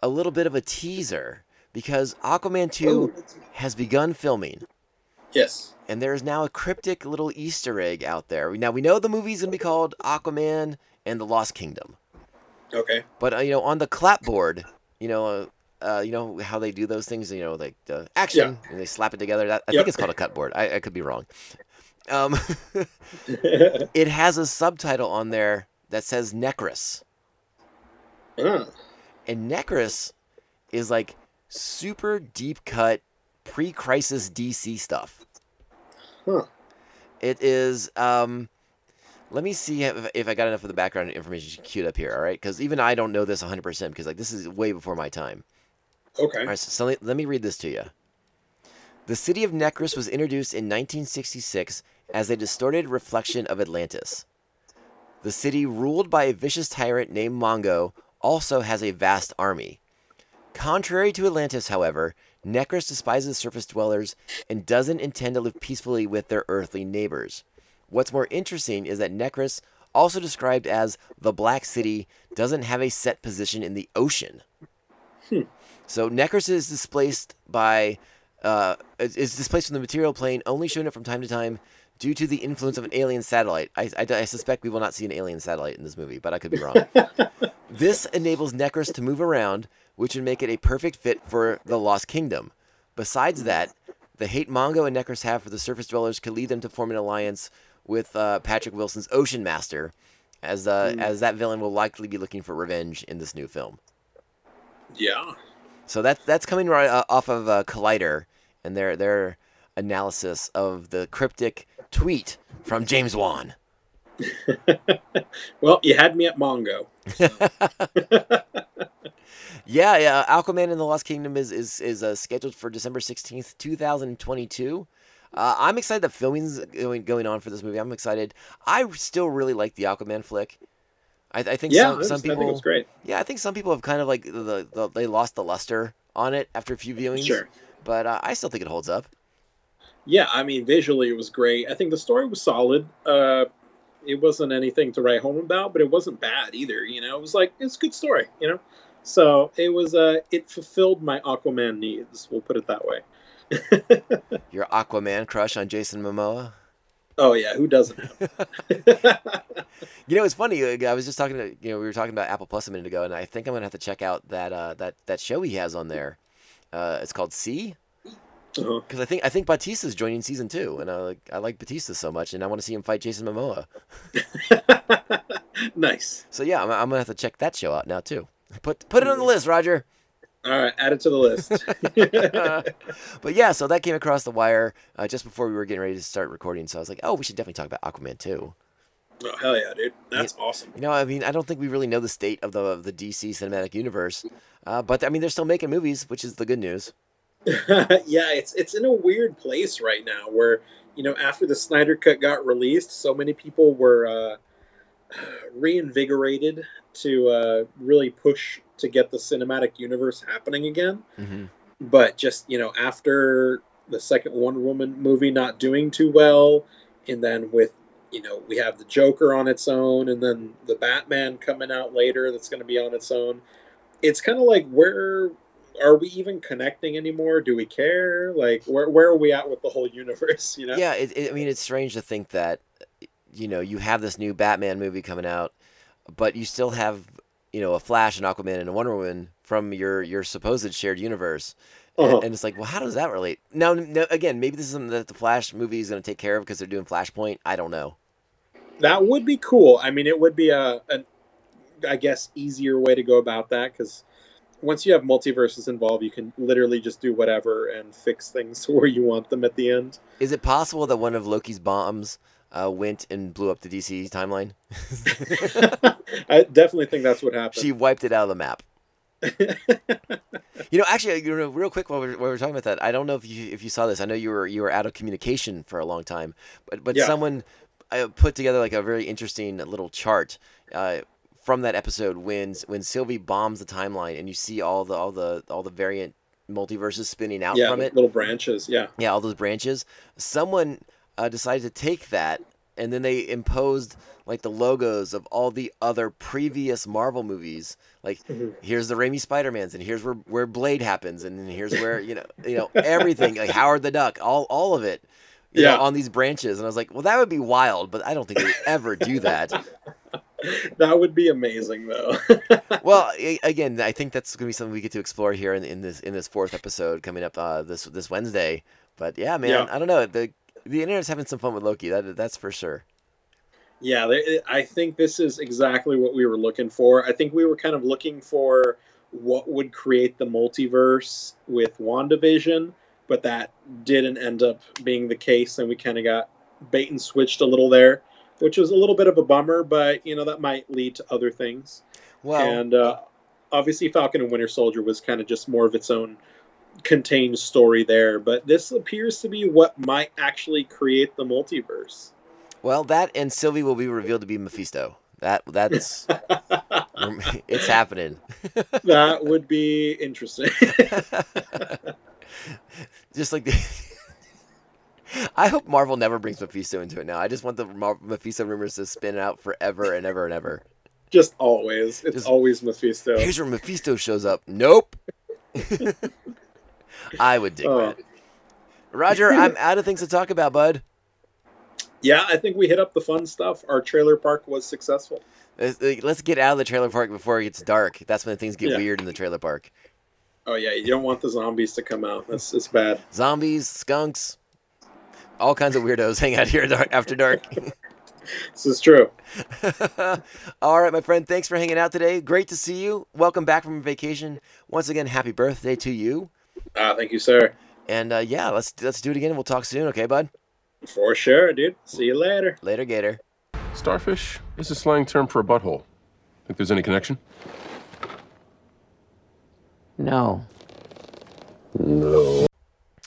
a little bit of a teaser because Aquaman 2 Ooh. has begun filming Yes. and there is now a cryptic little Easter egg out there. Now we know the movie's gonna be called Aquaman and the Lost Kingdom, Okay. but uh, you know on the clapboard, you know, uh, you know how they do those things. You know, like uh, action, and they slap it together. That, I Yep. think it's called a cut board. I, I could be wrong. Um, it has a subtitle on there that says Necrus, Ah, and Necrus is like super deep cut pre-crisis DC stuff. Huh. It is. Um, let me see if, if I got enough of the background information queued up here. All right, because even I don't know this 100 percent because like this is way before my time. Okay. All right, so, so let, let me read this to you. The city of Necrus was introduced in 1966 as a distorted reflection of Atlantis. The city, ruled by a vicious tyrant named Mongo, also has a vast army. Contrary to Atlantis, however, Necrus despises surface dwellers and doesn't intend to live peacefully with their earthly neighbors. What's more interesting is that Necrus, also described as the Black City, doesn't have a set position in the ocean. Hmm. So Necrus is displaced by uh, is is displaced from the material plane, only showing up from time to time due to the influence of an alien satellite. I, I, I suspect we will not see an alien satellite in this movie, but I could be wrong. this enables Necrus to move around, which would make it a perfect fit for the Lost Kingdom. Besides that, the hate Mongo and Necrus have for the surface dwellers could lead them to form an alliance with uh, Patrick Wilson's Ocean Master, as uh, as that villain will likely be looking for revenge in this new film. Yeah. So that's that's coming right uh, off of uh, Collider and their their analysis of the cryptic tweet from James Wan. Well, you had me at Mongo. Yeah, yeah. Aquaman and the Lost Kingdom is is is uh, scheduled for December sixteenth, two thousand twenty-two. Uh, I'm excited that filming's going going on for this movie. I'm excited. I still really like the Aquaman flick. I, I think Yeah, some, some just- I think people. it's great. Yeah, I think some people have kind of like the, the they lost the luster on it after a few viewings. Sure. But uh, I still think it holds up. Yeah, I mean, visually it was great. I think the story was solid. Uh, it wasn't anything to write home about, but it wasn't bad either. You know, it was like it's a good story. You know, so it was. Uh, it fulfilled my Aquaman needs. We'll put it that way. Your Aquaman crush on Jason Momoa. Oh yeah, who doesn't? You know, it's funny. I was just talking to you know we were talking about Apple Plus a minute ago, and I think I'm gonna have to check out that uh, that that show he has on there. Uh, it's called See Uh-huh. because I think I think Bautista's joining season two, and I like I like Batista so much, and I want to see him fight Jason Momoa. nice. So yeah, I'm, I'm gonna have to check that show out now too. Put put it on the list, Roger. All right, add it to the list. but yeah, so that came across the wire uh, just before we were getting ready to start recording. So I was like, oh, we should definitely talk about Aquaman too. oh hell yeah, dude! That's awesome. You know, I mean, I don't think we really know the state of the of the DC cinematic universe, uh, but I mean, they're still making movies, which is the good news. yeah, it's it's in a weird place right now where you know after the Snyder cut got released, so many people were uh, reinvigorated to uh, really push to get the cinematic universe happening again. hmm But just you know, after the second Wonder Woman movie not doing too well, and then with you know we have the Joker on its own, and then the Batman coming out later that's going to be on its own. It's kind of like where are we even connecting anymore? Do we care? Like where where are we at with the whole universe? You know? Yeah, it, it, I mean, it's strange to think that, you know, you have this new Batman movie coming out, but you still have, you know, a Flash, and Aquaman, and a Wonder Woman from your your supposed shared universe. Uh-huh. And it's like, well, how does that relate? Now, no, again, maybe this is something that the Flash movie is going to take care of because they're doing Flashpoint. I don't know. That would be cool. I mean, it would be a, an, I guess, easier way to go about that because once you have multiverses involved, you can literally just do whatever and fix things where you want them at the end. Is it possible that one of Loki's bombs uh, went and blew up the DC timeline? I definitely think that's what happened. she wiped it out of the map. You know, actually, you know, real quick while we're, while we're talking about that, I don't know if you if you saw this. I know you were you were out of communication for a long time, but but Yeah. someone uh, put together like a very interesting little chart uh, from that episode when when Sylvie bombs the timeline and you see all the all the all the variant multiverses spinning out yeah, from it. little branches. Yeah. Yeah, all those branches. Someone uh, decided to take that and then they imposed like the logos of all the other previous Marvel movies. Like Mhm. here's the Raimi Spider-Mans and here's where, where Blade happens and here's where, you know, you know, everything, like Howard the Duck, all all of it. You Yeah. know, on these branches. And I was like, well, that would be wild, but I don't think they ever do that. That would be amazing, though. well, again, I think that's gonna be something we get to explore here in, in this in this fourth episode coming up uh, this this Wednesday. But yeah, man, Yeah. I don't know. The the internet's having some fun with Loki. That that's for sure. Yeah, they, I think this is exactly what we were looking for. I think we were kind of looking for what would create the multiverse with WandaVision, but that didn't end up being the case, and we kind of got bait and switched a little there, which was a little bit of a bummer, but you know that might lead to other things. Well, and uh, obviously, Falcon and Winter Soldier was kind of just more of its own contained story there, but this appears to be what might actually create the multiverse. well, that and Sylvie will be revealed to be Mephisto. That that's it's happening. that would be interesting. Just like the. I hope Marvel never brings Mephisto into it now. I just want the Mar- Mephisto rumors to spin out forever and ever and ever. Just always. It's Just- always Mephisto. Here's where Mephisto shows up. Nope. I would dig Oh. that. Roger, I'm out of things to talk about, bud. Yeah, I think we hit up the fun stuff. Our trailer park was successful. Let's, uh, get out of the trailer park before it gets dark. That's when things get Yeah. weird in the trailer park. Oh yeah, you don't want the zombies to come out. That's it's bad. Zombies, skunks, all kinds of weirdos hang out here after dark. This is true. all right, my friend. Thanks for hanging out today. Great to see you. Welcome back from vacation. Once again, happy birthday to you. Ah, thank you, sir. And uh, yeah, let's let's do it again. We'll talk soon. Okay, bud. For sure, dude. See you later. Later, Gator. Starfish is a slang term for a butthole. Think there's any connection? No. No.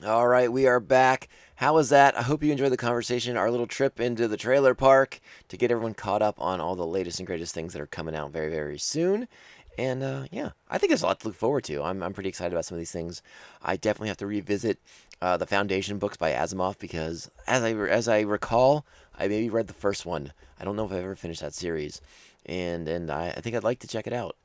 All right, we are back. How was that? I hope you enjoyed the conversation, our little trip into the trailer park to get everyone caught up on all the latest and greatest things that are coming out very, very soon. And uh, yeah, I think there's a lot to look forward to. I'm, I'm pretty excited about some of these things. I definitely have to revisit uh, the Foundation books by Asimov because, as I as I recall, I maybe read the first one. I don't know if I ever finished that series, and and I, I think I'd like to check it out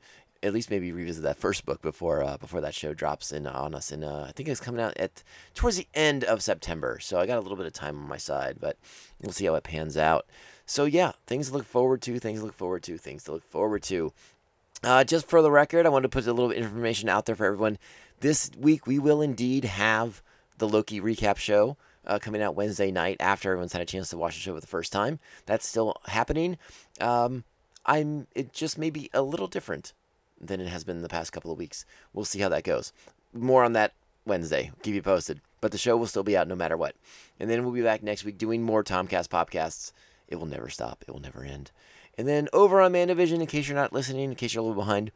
at least maybe revisit that first book before uh, before that show drops in on us. And uh, I think it's coming out at towards the end of September, so I got a little bit of time on my side, but we'll see how it pans out. So yeah, things to look forward to, things to look forward to, things to look forward to. Uh, just for the record, I wanted to put a little information out there for everyone. This week we will indeed have the Loki recap show uh, coming out Wednesday night after everyone's had a chance to watch the show for the first time. That's still happening. Um, I'm it just may be a little different than it has been the past couple of weeks. We'll see how that goes. More on that Wednesday. Keep you posted. But the show will still be out no matter what. And then we'll be back next week doing more Tomcast podcasts. It will never stop. It will never end. And then over on Mandivision, in case you're not listening, in case you're a little behind,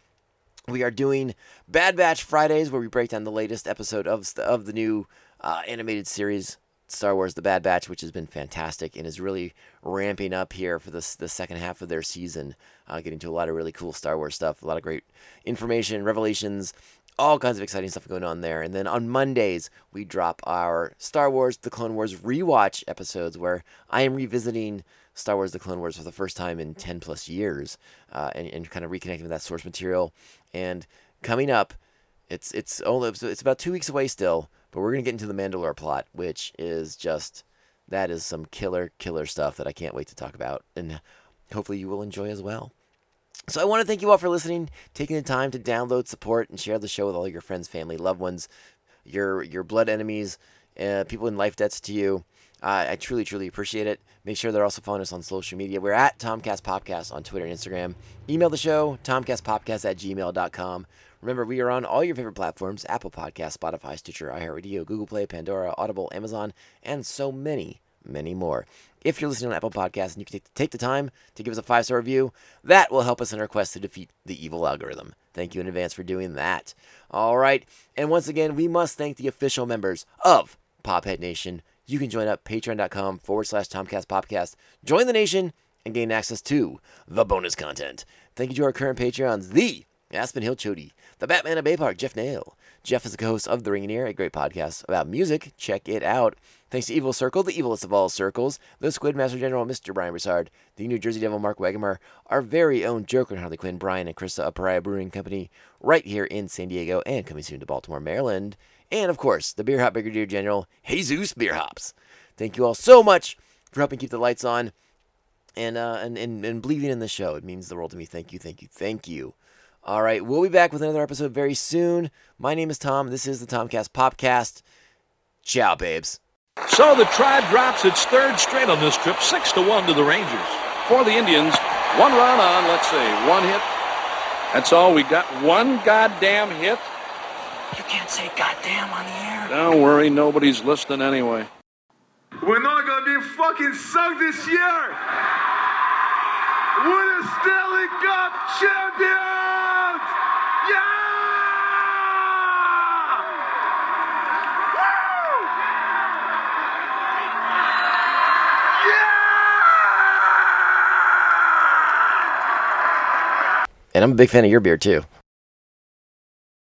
we are doing Bad Batch Fridays, where we break down the latest episode of of the new uh, animated series Star Wars: The Bad Batch, which has been fantastic and is really ramping up here for this the second half of their season, uh, getting to a lot of really cool Star Wars stuff, a lot of great information, revelations, all kinds of exciting stuff going on there. And then on Mondays, we drop our Star Wars The Clone Wars rewatch episodes where I am revisiting Star Wars The Clone Wars for the first time in 10 plus years uh, and, and kind of reconnecting with that source material. And coming up, it's it's only it's about two weeks away still, but we're gonna get into the Mandalore plot, which is just that is some killer killer stuff that I can't wait to talk about, and hopefully you will enjoy as well. So I want to thank you all for listening, taking the time to download, support, and share the show with all your friends, family, loved ones, your your blood enemies, uh, people in life debts to you. Uh, I truly, truly appreciate it. Make sure they're also following us on social media. We're at Tomcast Podcast on Twitter and Instagram. Email the show, tomcastpodcast at gmail.com. Remember, we are on all your favorite platforms Apple Podcasts, Spotify, Stitcher, iHeartRadio, Google Play, Pandora, Audible, Amazon, and so many, many more. If you're listening on Apple Podcasts and you can take, take the time to give us a five star review, that will help us in our quest to defeat the evil algorithm. Thank you in advance for doing that. All right. And once again, we must thank the official members of Pophead Nation. You can join up patreon.com forward slash Tomcast Podcast. Join the nation and gain access to the bonus content. Thank you to our current Patreons, the Aspen Hill Chody, the Batman of Bay Park, Jeff Nail. Jeff is the co-host of The Ring and Ear, a great podcast about music. Check it out. Thanks to Evil Circle, the evilest of all circles, the Squid Master General, Mr. Brian Broussard, the New Jersey Devil, Mark Wagamar, our very own Joker and Harley Quinn, Brian and Krista of Pariah Brewing Company, right here in San Diego and coming soon to Baltimore, Maryland. And of course, the Beer Hop Brigadier General, Jesus Beer Hops. Thank you all so much for helping keep the lights on and, uh, and, and, and believing in the show. It means the world to me. Thank you, thank you, thank you. All right, we'll be back with another episode very soon. My name is Tom. This is the Tomcast Popcast. Ciao, babes. So the Tribe drops its third straight on this trip, six to one to the Rangers. For the Indians, one run on, let's see, one hit. That's all. We got one goddamn hit. You can't say goddamn on the air. Don't worry, nobody's listening anyway. We're not gonna be fucking sucked this year. We're the Stanley Cup champions. Yeah! Woo! And I'm a big fan of your beer, too.